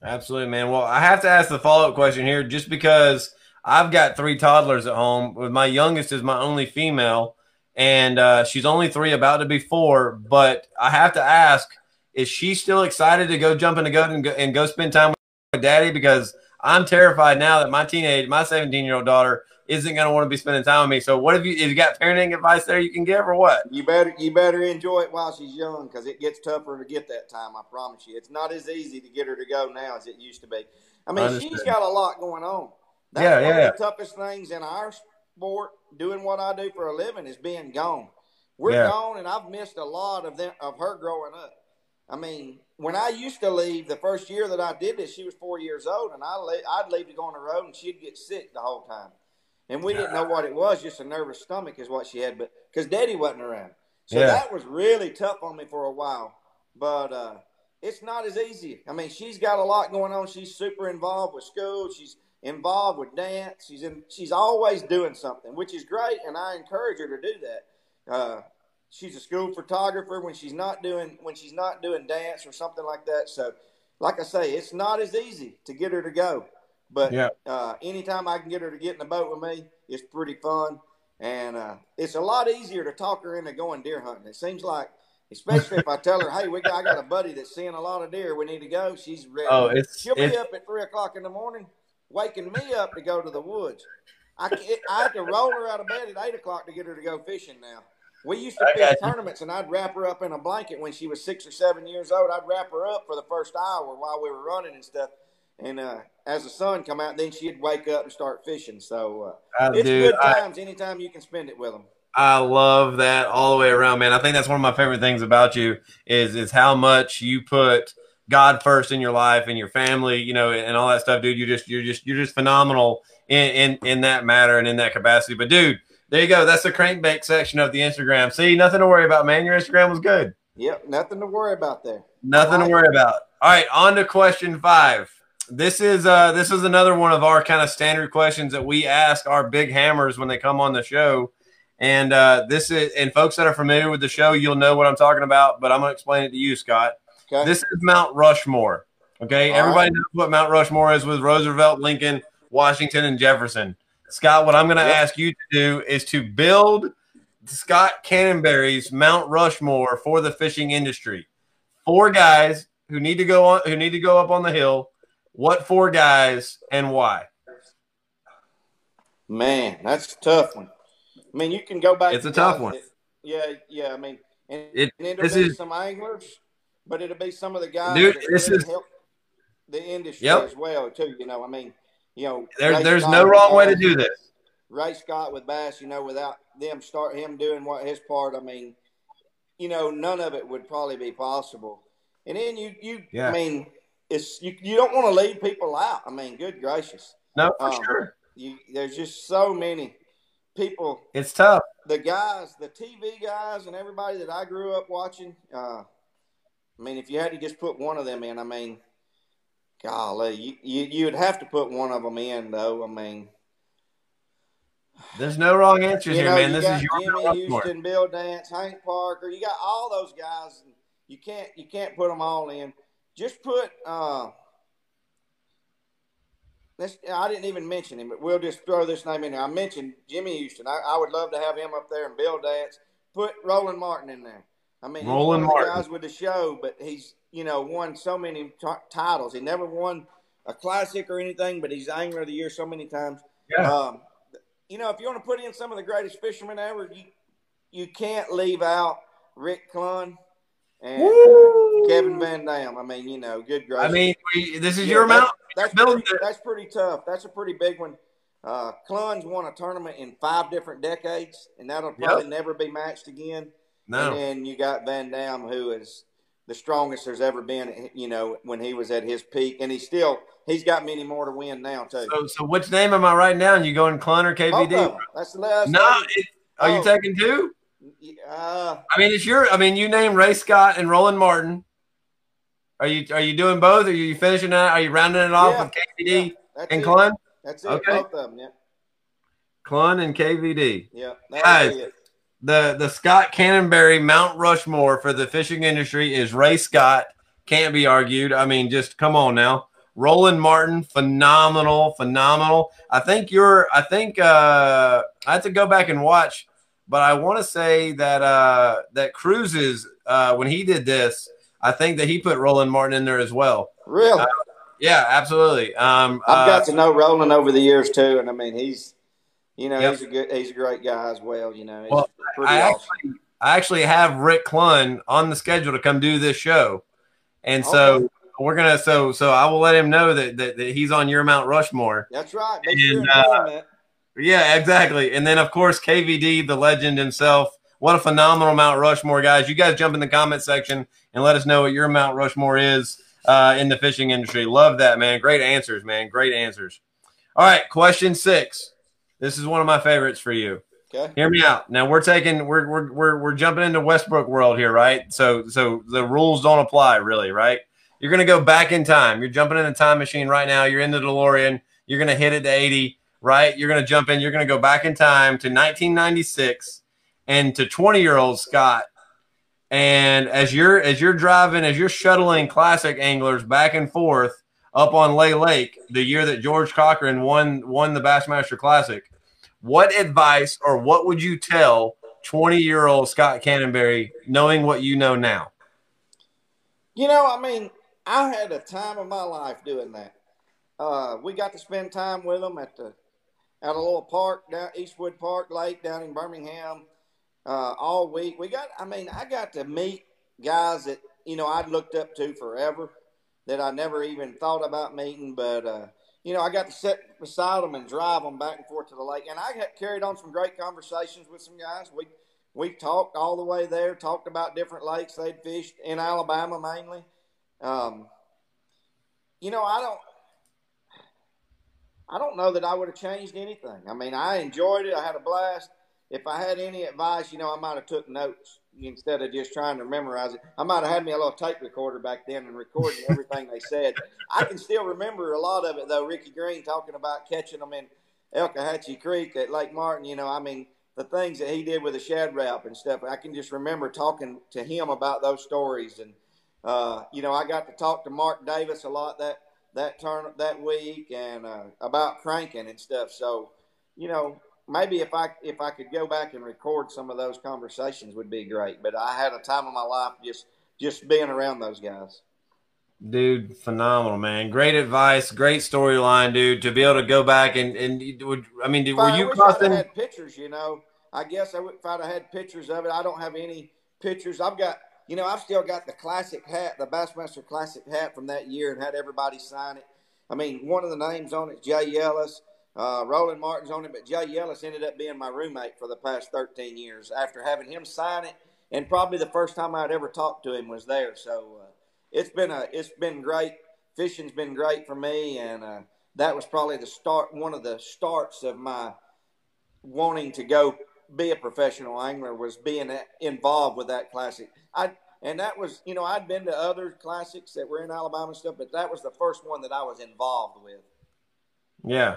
Absolutely, man. Well, I have to ask the follow up question here just because I've got three toddlers at home. My youngest is my only female, and uh, she's only three, about to be four. But I have to ask, is she still excited to go jump in the goat and go, and go spend time with daddy because I'm terrified now that my teenage, my 17 year old daughter isn't going to want to be spending time with me. So what have you, if you got parenting advice there you can give or what? You better, you better enjoy it while she's young because it gets tougher to get that time. I promise you. It's not as easy to get her to go now as it used to be. I mean, Understood. she's got a lot going on. That's yeah, one yeah. of the toughest things in our sport, doing what I do for a living, is being gone. We're yeah. gone, and I've missed a lot of them of her growing up. I mean, when I used to leave, the first year that I did this, she was four years old, and I I'd leave to go on the road, and she'd get sick the whole time, and we didn't know what it was. Just a nervous stomach is what she had, but because Daddy wasn't around, so yeah. that was really tough on me for a while. But uh, it's not as easy. I mean, she's got a lot going on. She's super involved with school. She's involved with dance. She's in. She's always doing something, which is great, and I encourage her to do that. Uh, she's a school photographer when she's not doing when she's not doing dance or something like that. So, like I say, it's not as easy to get her to go. But yeah. uh, anytime I can get her to get in the boat with me, it's pretty fun. And uh, it's a lot easier to talk her into going deer hunting. It seems like, especially if I tell her, "Hey, we got, I got a buddy that's seeing a lot of deer. We need to go." She's ready. Oh, it's she'll it's, be up at three o'clock in the morning, waking me up to go to the woods. I I have to roll her out of bed at eight o'clock to get her to go fishing now We used to fish tournaments, and I'd wrap her up in a blanket when she was six or seven years old. I'd wrap her up for the first hour while we were running and stuff. And uh, as the sun come out, then she'd wake up and start fishing. So uh, uh, it's good times I, anytime you can spend it with them. I love that all the way around, man. I think that's one of my favorite things about you is is how much you put God first in your life and your family, you know, and all that stuff, dude. You just you're just you're just phenomenal in in in that matter and in that capacity. But dude, there you go. That's the crankbait section of the Instagram. See, nothing to worry about, man. Your Instagram was good. Yep, nothing to worry about there. Nothing to worry about. All right, on to question five. This is uh this is another one of our kind of standard questions that we ask our big hammers when they come on the show. And uh, this is, and folks that are familiar with the show, you'll know what I'm talking about. But I'm going to explain it to you, Scott. Okay. This is Mount Rushmore. Okay, All everybody right. knows what Mount Rushmore is with Roosevelt, Lincoln, Washington, and Jefferson. Scott, what I'm going to yep. ask you to do is to build Scott Canterbury's Mount Rushmore for the fishing industry. Four guys who need to go on, who need to go up on the hill. What four guys and why? Man, that's a tough one. I mean, you can go back. It's a tough one. yeah, yeah. I mean, and, it, and it'll be is, some anglers, but it'll be some of the guys. Dude, this is the industry yep. as well too. You know, I mean, you know, there, there's Scott no wrong way to do this. Ray Scott with Bass, you know, without them start him doing what his part, I mean, you know, none of it would probably be possible. And then you, you, yeah. I mean, it's you, you don't want to leave people out. I mean, good gracious. No, for um, sure. You, there's just so many people. It's tough. The guys, the TV guys, and everybody that I grew up watching. Uh, I mean, if you had to just put one of them in, I mean, golly, you, you you'd have to put one of them in, though. I mean, there's no wrong answers here, know, man. This is your Jimmy Houston, Bill Dance, Hank Parker. You got all those guys. You can't you can't put them all in. Just put. Uh, Let's, I didn't even mention him, but we'll just throw this name in there. I mentioned Jimmy Houston. I, I would love to have him up there and Bill Dance. Put Roland Martin in there. I mean, Roland Martin. guys with the show, but he's you know won so many t- titles. He never won a classic or anything, but he's angler of the year so many times. Yeah. Um, you know, if you want to put in some of the greatest fishermen ever, you you can't leave out Rick Clunn and uh, Kevin Van Dam. I mean, you know, good gracious. I mean, we, this is yeah, your amount. That's pretty, that's pretty tough. That's a pretty big one. Uh, Clunn's won a tournament in five different decades, and that'll probably yep. never be matched again. No. And then you got Van Dam, who is the strongest there's ever been. You know, when he was at his peak, and he's still he's got many more to win now too. So, so which name am I writing down? You going Clunn or KVD? That's the last. No, it, are oh. you taking two? Uh, I mean, it's your. I mean, you name Ray Scott and Roland Martin. Are you are you doing both? Are you finishing that? Are you rounding it off yeah, with KVD yeah, and Clunn? That's it. Okay. Both of them. Yeah. Clunn and KVD. Yeah. Guys, the the Scott Canterbury Mount Rushmore for the fishing industry is Ray Scott. Can't be argued. I mean, just come on now. Roland Martin, phenomenal, phenomenal. I think you're. I think uh, I have to go back and watch, but I want to say that uh, that Cruises uh, when he did this I think that he put Roland Martin in there as well. Really? Uh, yeah, absolutely. Um, I've got uh, to know Roland over the years too, and I mean he's, you know, yep. he's a good, he's a great guy as well. You know, well, I awesome. actually, I actually have Rick Clunn on the schedule to come do this show, and okay. so we're gonna so so I will let him know that that, that he's on your Mount Rushmore. That's right. Make and, sure uh, yeah, exactly. And then of course KVD, the legend himself. What a phenomenal Mount Rushmore, guys! You guys jump in the comment section and let us know what your Mount Rushmore is uh, in the fishing industry. Love that, man. Great answers, man. Great answers. All right, question six. This is one of my favorites for you. Okay. Hear me out. Now we're taking we're we're we're, we're jumping into Westbrook world here, right? So so the rules don't apply really, right? You're gonna go back in time. You're jumping in a time machine right now. You're in the DeLorean. You're gonna hit it to 80, right? You're gonna jump in. You're gonna go back in time to 1996 and to 20 year old Scott and as you're as you're driving, as you're shuttling classic anglers back and forth up on Lay Lake, the year that George Cochran won won the Bassmaster Classic, what advice or what would you tell 20 year old Scott Canterbury, knowing what you know now? You know, I mean, I had a time of my life doing that. Uh, we got to spend time with them at the at a little park down Eastwood Park Lake down in Birmingham uh, all week. We got, I mean, I got to meet guys that you know I'd looked up to forever that I never even thought about meeting, but. Uh, you know, I got to sit beside them and drive them back and forth to the lake, and I carried on some great conversations with some guys. We we talked all the way there, talked about different lakes they'd fished in Alabama mainly. Um, you know, I don't, I don't know that I would have changed anything. I mean, I enjoyed it. I had a blast. If I had any advice, you know, I might have took notes instead of just trying to memorize it. I might have had me a little tape recorder back then and recording everything they said. I can still remember a lot of it though. Ricky Green talking about catching them in Elkahatchee Creek at Lake Martin. You know, I mean, the things that he did with the Shad Rap and stuff. I can just remember talking to him about those stories, and uh, you know, I got to talk to Mark Davis a lot that that turn that week and uh, about cranking and stuff. So, you know, maybe if I if I could go back and record some of those conversations would be great. But I had a time of my life just just being around those guys. Dude, phenomenal, man! Great advice, great storyline, dude. To be able to go back and and would I mean, were you crossing? had pictures, you know. I guess I would if I'd have had pictures of it. I don't have any pictures. I've got, you know, I've still got the classic hat, the Bassmaster Classic hat from that year, and had everybody sign it. I mean, one of the names on it, Jay Yelas. Uh, Roland Martin's on it, but Jay Yelas ended up being my roommate for the past 13 years. After having him sign it, and probably the first time I'd ever talked to him was there. So uh, it's been a it's been great. Fishing's been great for me, and uh, that was probably the start, one of the starts of my wanting to go be a professional angler was being involved with that classic. I and that was you know I'd been to other classics that were in Alabama and stuff, but that was the first one that I was involved with. Yeah,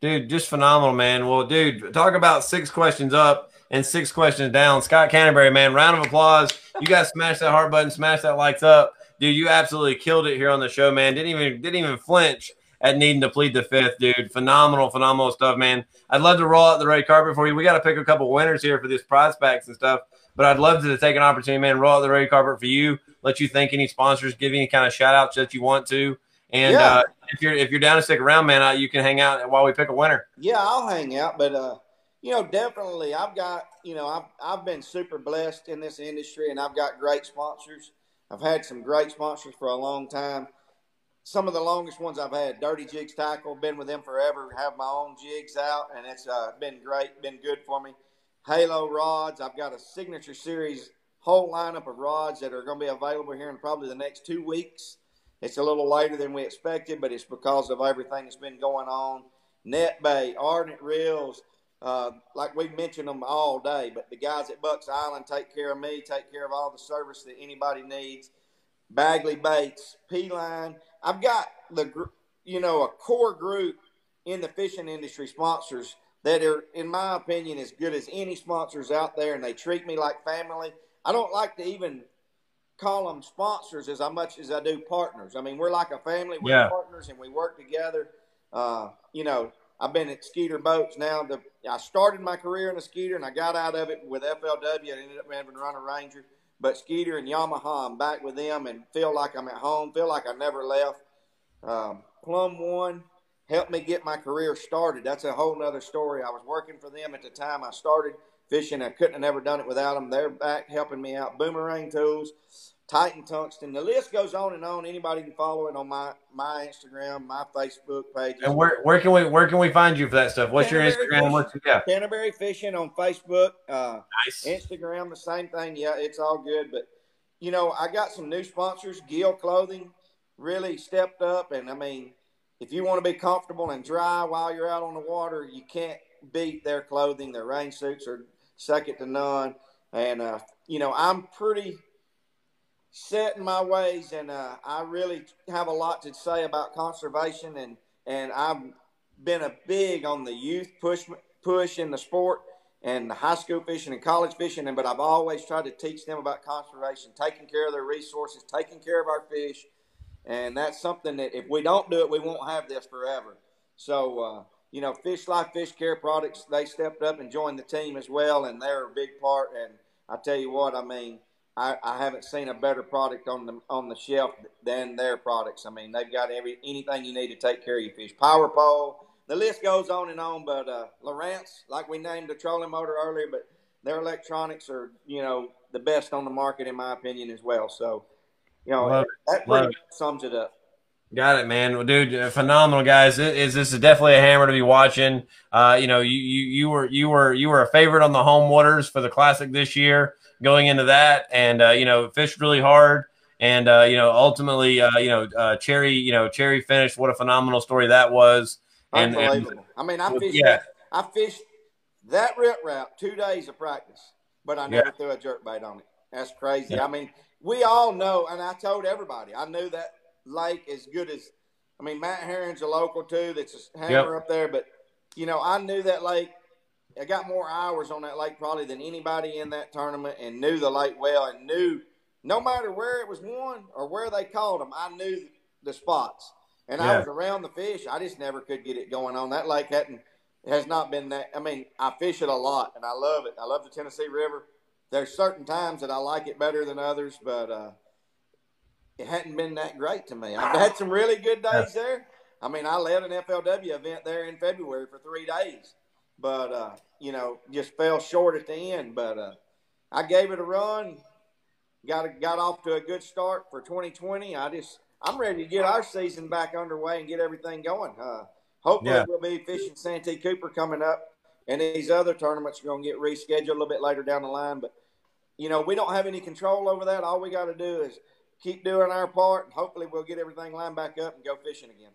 dude, just phenomenal, man. Well, dude, talk about six questions up and six questions down. Scott Canterbury, man, round of applause. You guys smash that heart button, smash that likes up, dude. You absolutely killed it here on the show, man. Didn't even didn't even flinch at needing to plead the fifth, dude. Phenomenal, phenomenal stuff, man. I'd love to roll out the red carpet for you. We got to pick a couple winners here for these prospects and stuff, but I'd love to take an opportunity, man, roll out the red carpet for you. Let you thank any sponsors, give any kind of shout outs that you want to. And yeah. uh, if you're if you're down to stick around, man, uh, you can hang out while we pick a winner. Yeah, I'll hang out, but uh, you know, definitely, I've got you know, I've I've been super blessed in this industry, and I've got great sponsors. I've had some great sponsors for a long time. Some of the longest ones I've had, Dirty Jigs Tackle, been with them forever. Have my own jigs out, and it's uh, been great, been good for me. Halo rods, I've got a signature series whole lineup of rods that are going to be available here in probably the next two weeks. It's a little later than we expected, but it's because of everything that's been going on. Net Bait, Ardent Reels, uh, like we've mentioned them all day, but the guys at Bucks Island take care of me, take care of all the service that anybody needs. Bagley Baits, P Line. I've got the, you know, a core group in the fishing industry sponsors that are, in my opinion, as good as any sponsors out there, and they treat me like family. I don't like to even call them sponsors as much as I do partners. I mean, we're like a family. We're yeah. partners, and we work together. Uh, you know, I've been at Skeeter Boats now. The I started my career in a Skeeter, and I got out of it with FLW. I ended up having to run a Ranger. But Skeeter and Yamaha, I'm back with them and feel like I'm at home. Feel like I never left. Um, Plumb One helped me get my career started. That's a whole nother story. I was working for them at the time I started fishing. I couldn't have never done it without them. They're back helping me out. Boomerang Tools, Titan Tungsten. The list goes on and on. Anybody can follow it on my my Instagram, my Facebook page. And where where can we where can we find you for that stuff? What's Canterbury your Instagram? Fishing, What's yeah? Canterbury Fishing on Facebook. Uh, nice. Instagram, the same thing. Yeah, it's all good. But you know, I got some new sponsors. Gill Clothing really stepped up, and I mean, if you want to be comfortable and dry while you're out on the water, you can't beat their clothing. Their rain suits are second to none. And uh, you know, I'm pretty set in my ways, and uh, I really have a lot to say about conservation, and and I've been a big on the youth push push in the sport and the high school fishing and college fishing, and but I've always tried to teach them about conservation, taking care of their resources, taking care of our fish, and that's something that if we don't do it, we won't have this forever. So. Uh, you know, Fish Life Fish Care Products, they stepped up and joined the team as well, and they're a big part. And I tell you what, I mean, I, I haven't seen a better product on the on the shelf than their products. I mean, they've got every anything you need to take care of your fish. Power pole, the list goes on and on. But uh, Lowrance, like we named the trolling motor earlier, but their electronics are you know the best on the market in my opinion as well. So you know Love that pretty sums it up. Got it, man. Well, dude, phenomenal guys. This is this is definitely a hammer to be watching. Uh, you know, you, you you were you were you were a favorite on the home waters for the classic this year. Going into that, and uh, you know, fished really hard, and uh, you know, ultimately, uh, you know, uh, Cherry, you know, Cherry finished. What a phenomenal story that was. And, Unbelievable. And, I mean, I fished. Yeah. I fished that riprap two days of practice, but I never yeah. threw a jerk bait on it. That's crazy. Yeah. I mean, we all know, and I told everybody, I knew that lake as good as. I mean, Matt Herren's a local too. That's a hammer yep. up there, but you know, I knew that lake. I got more hours on that lake probably than anybody in that tournament, and knew the lake well, and knew no matter where it was won or where they called them, I knew the spots, and yeah. I was around the fish. I just never could get it going on that lake. Hadn't has not been that. I mean, I fish it a lot, and I love it. I love the Tennessee River. There's certain times that I like it better than others, but uh, it hadn't been that great to me. I've had some really good days there. I mean, I led an FLW event there in February for three days, but uh, you know, just fell short at the end. But uh, I gave it a run. Got got off to a good start for 2020. I just I'm ready to get our season back underway and get everything going. Uh, hopefully, yeah. we'll be fishing Santee Cooper coming up, and these other tournaments are going to get rescheduled a little bit later down the line. But you know, we don't have any control over that. All we got to do is keep doing our part, and hopefully we'll get everything lined back up and go fishing again.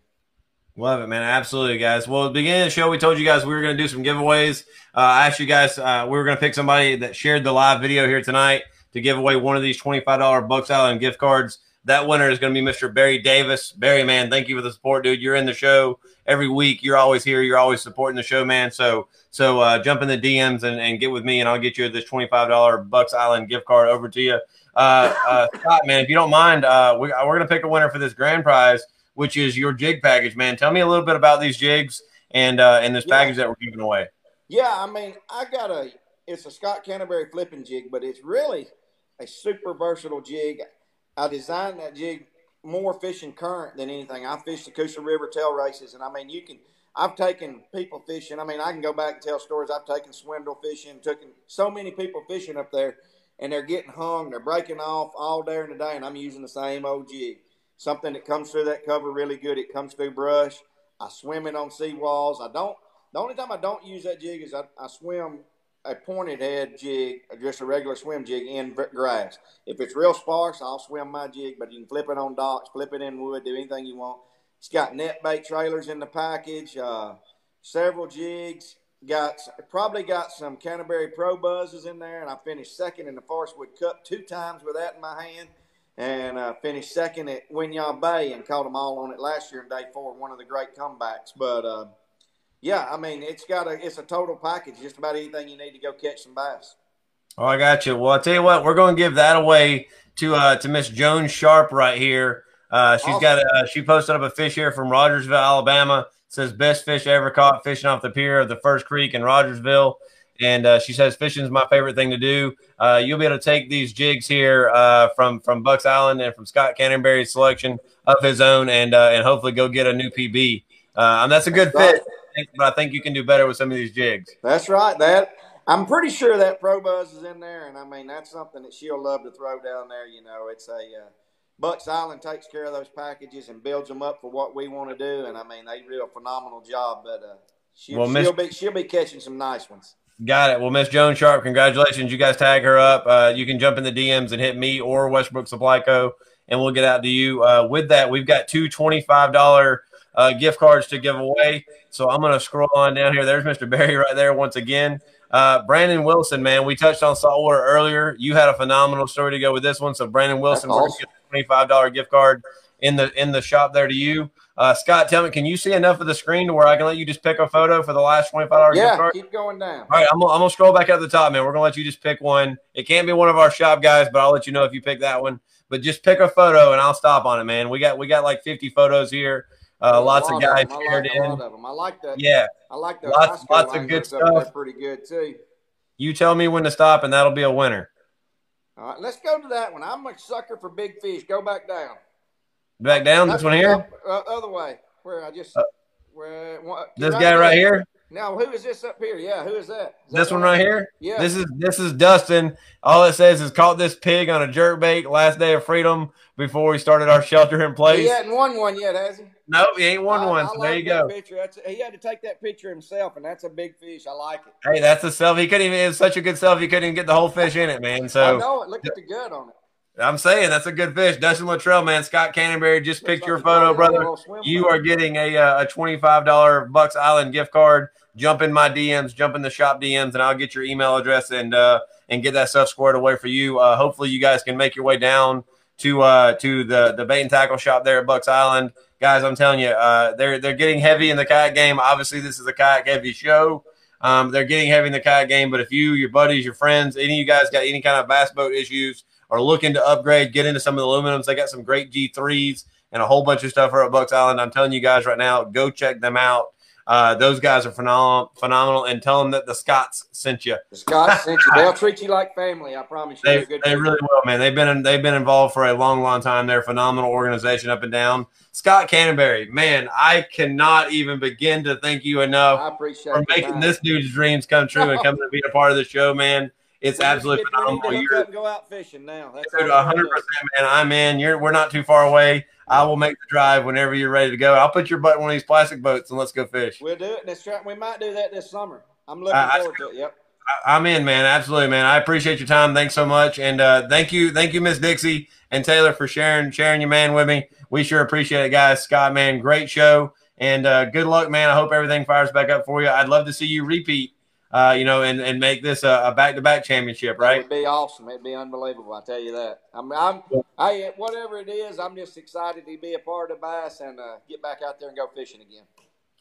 Love it, man. Absolutely, guys. Well, at the beginning of the show, we told you guys we were going to do some giveaways. Uh, I asked you guys, uh, we were going to pick somebody that shared the live video here tonight to give away one of these $25 Bucks Island gift cards. That winner is going to be Mr. Barry Davis. Barry, man, thank you for the support, dude. You're in the show every week. You're always here. You're always supporting the show, man. So, so uh, jump in the DMs and, and get with me, and I'll get you this $25 Bucks Island gift card over to you. Uh, uh, Scott, man, if you don't mind, uh, we, we're going to pick a winner for this grand prize, which is your jig package, man. Tell me a little bit about these jigs and uh, and this yeah. package that we're giving away. Yeah, I mean, I got a it's a Scott Canterbury flipping jig, but it's really a super versatile jig. I designed that jig more fishing current than anything. I fish the Coosa River tail races, and I mean, you can. I've taken people fishing. I mean, I can go back and tell stories. I've taken swindle fishing, taken so many people fishing up there and they're getting hung, they're breaking off all day and the day, and I'm using the same old jig. Something that comes through that cover really good. It comes through brush. I swim it on seawalls. I don't. The only time I don't use that jig is I, I swim a pointed head jig, just a regular swim jig in grass. If it's real sparse, I'll swim my jig, but you can flip it on docks, flip it in wood, do anything you want. It's got net bait trailers in the package, uh, several jigs, got probably got some Canterbury Pro buzzes in there, and I finished second in the Forestwood Cup two times with that in my hand, and uh, finished second at Winyah Bay and caught them all on it last year in day four, one of the great comebacks. But uh, yeah, I mean it's got a it's a total package, just about anything you need to go catch some bass. Oh, I got you. Well, I'll tell you what, we're going to give that away to uh, to Miss Joan Sharp right here. Uh, she's awesome. got a, she posted up a fish here from Rogersville, Alabama says best fish ever caught fishing off the pier of the First Creek in Rogersville. And uh, she says fishing is my favorite thing to do. Uh, you'll be able to take these jigs here uh, from from Bucks Island and from Scott Canterbury's selection of his own, and uh, and hopefully go get a new PB. Uh, and that's a good that's fit, but I think you can do better with some of these jigs. That's right. That I'm pretty sure that Pro Buzz is in there, and I mean that's something that she'll love to throw down there. You know, it's a uh, Bucks Island takes care of those packages and builds them up for what we want to do. And I mean, they do a phenomenal job. But uh, she, well, she'll be she'll be catching some nice ones. Got it. Well, Miss Joan Sharp, congratulations. You guys tag her up. Uh, you can jump in the DMs and hit me or Westbrook Supply Co. and we'll get out to you. Uh, with that, we've got two $25 uh, gift cards to give away. So I'm going to scroll on down here. There's Mr. Barry right there once again. Uh, Brandon Wilson, man, we touched on saltwater earlier. You had a phenomenal story to go with this one. So Brandon Wilson, awesome. $25 gift card in the in the shop there to you. Uh, Scott, tell me, can you see enough of the screen to where I can let you just pick a photo for the last twenty five dollars? Yeah, keep going down. All right, I'm, I'm gonna scroll back up the top, man. We're gonna let you just pick one. It can't be one of our shop guys, but I'll let you know if you pick that one. But just pick a photo and I'll stop on it, man. We got we got like fifty photos here. Uh, lots of guys of shared like in. A lot of them. I like that. Yeah, I like that. Lots, lots of good stuff. That's pretty good too. You tell me when to stop, and that'll be a winner. All right, let's go to that one. I'm a sucker for big fish. Go back down. Back down. This one here. Uh, other way. Where I just. Uh, where what, this guy right here. Now, who is this up here? Yeah, who is that? Is this that one right here? Yeah. This is this is Dustin. All it says is caught this pig on a jerk bait last day of freedom before we started our shelter in place. He hadn't won one yet, has he? Nope, he ain't won I- one. I So there you go. Picture. That's, he had to take that picture himself, and that's a big fish. I like it. Hey, that's a selfie. He couldn't even. It was such a good selfie. He couldn't even get the whole fish in it, man. So I know it. Look at the gut on it. I'm saying that's a good fish. Dustin Luttrell, man. Scott Canterbury just picked your photo, brother. You are getting a uh, a twenty five dollar Bucks Island gift card. Jump in my DMs, jump in the shop DMs, and I'll get your email address and uh, and get that stuff squared away for you. Uh, hopefully, you guys can make your way down to uh, to the the bait and tackle shop there at Bucks Island, guys. I'm telling you, uh, they're they're getting heavy in the kayak game. Obviously, this is a kayak heavy show. Um, they're getting heavy in the kayak game, but if you, your buddies, your friends, any of you guys got any kind of bass boat issues, are looking to upgrade, get into some of the aluminums. They got some great G3s and a whole bunch of stuff here at Bucks Island. I'm telling you guys right now, go check them out. Uh, those guys are phenomenal, phenomenal, and tell them that the Scots sent you. The Scots sent you. They'll treat you like family. I promise you. They, they really will, man. They've been in, they've been involved for a long, long time. They're a phenomenal organization up and down. Scott Canterbury, man, I cannot even begin to thank you enough I appreciate for making this dude's dreams come true and coming to be a part of the show, man. It's We need to absolutely phenomenal. You're go out fishing now. That's Dude, 100 percent, man. I'm in. You're we're not too far away. I will make the drive whenever you're ready to go. I'll put your butt in one of these plastic boats and let's go fish. We'll do it. Let's try. We might do that this summer. I'm looking I- I- forward to it. Yep. I- I'm in, man. Absolutely, man. I appreciate your time. Thanks so much, and uh, thank you, thank you, Miss Dixie and Taylor for sharing sharing your man with me. We sure appreciate it, guys. Scott, man, great show, and uh, good luck, man. I hope everything fires back up for you. I'd love to see you repeat, uh, you know, and and make this a back to back championship, right? It'd be awesome. It'd be unbelievable. I tell you that. I'm. I'm. I whatever it is. I'm just excited to be a part of bass and uh, get back out there and go fishing again.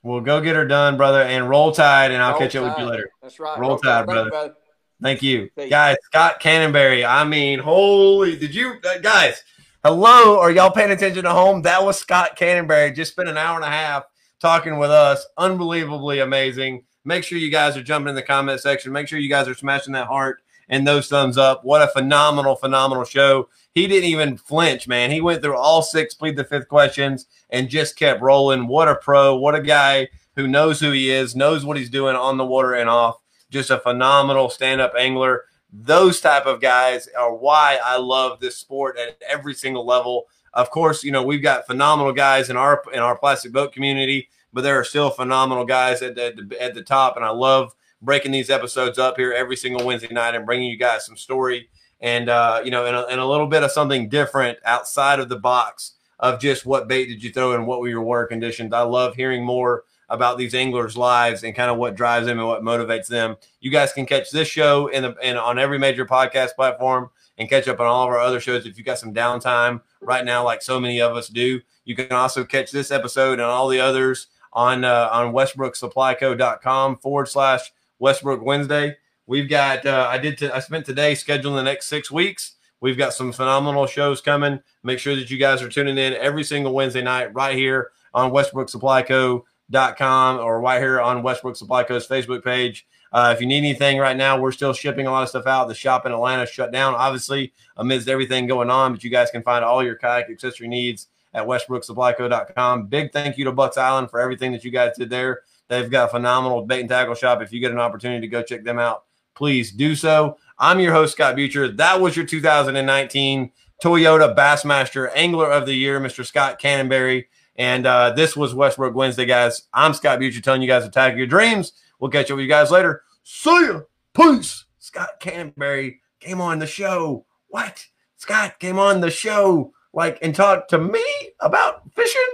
We'll go get her done, brother, and roll tide, and I'll Roll catch up with you later. That's right. Roll Tide, Thank you, brother. Thank you, guys. Scott Canterbury. I mean, holy! Did you uh, guys? Hello, are y'all paying attention to home? That was Scott Canterbury. Just spent an hour and a half talking with us. Unbelievably amazing. Make sure you guys are jumping in the comment section. Make sure you guys are smashing that heart and those thumbs up. What a phenomenal, phenomenal show. He didn't even flinch, man. He went through all six plead the fifth questions and just kept rolling. What a pro. What a guy who knows who he is, knows what he's doing on the water and off. Just a phenomenal stand-up angler. Those type of guys are why I love this sport at every single level. Of course, you know we've got phenomenal guys in our in our plastic boat community, but there are still phenomenal guys at the, at the top, and I love breaking these episodes up here every single Wednesday night and bringing you guys some story and uh, you know and a, and a little bit of something different outside of the box of just what bait did you throw and what were your water conditions. I love hearing more about these anglers' lives and kind of what drives them and what motivates them. You guys can catch this show in the and on every major podcast platform and catch up on all of our other shows if you got some downtime right now, like so many of us do. You can also catch this episode and all the others on uh, on westbrooksupplyco.com forward slash Westbrook Wednesday. We've got uh, I did t- I spent today scheduling the next six weeks. We've got some phenomenal shows coming. Make sure that you guys are tuning in every single Wednesday night right here on westbrooksupplyco.com or right here on Westbrook Supply Co's Facebook page. Uh, if you need anything right now, we're still shipping a lot of stuff out. The shop in Atlanta shut down, obviously, amidst everything going on, but you guys can find all your kayak accessory needs at westbrooksupplyco.com. Big thank you to Bucks Island for everything that you guys did there. They've got a phenomenal bait and tackle shop. If you get an opportunity to go check them out, please do so. I'm your host, Scott Butcher. That was your 2019 Toyota Bassmaster Angler of the Year, Mr. Scott Canterbury. And uh, this was Westbrook Wednesday, guys. I'm Scott Butcher telling you guys to tag your dreams. We'll catch up with you guys later. See ya. Peace. Scott Canterbury came on the show. What? Scott came on the show like and talk to me about fishing?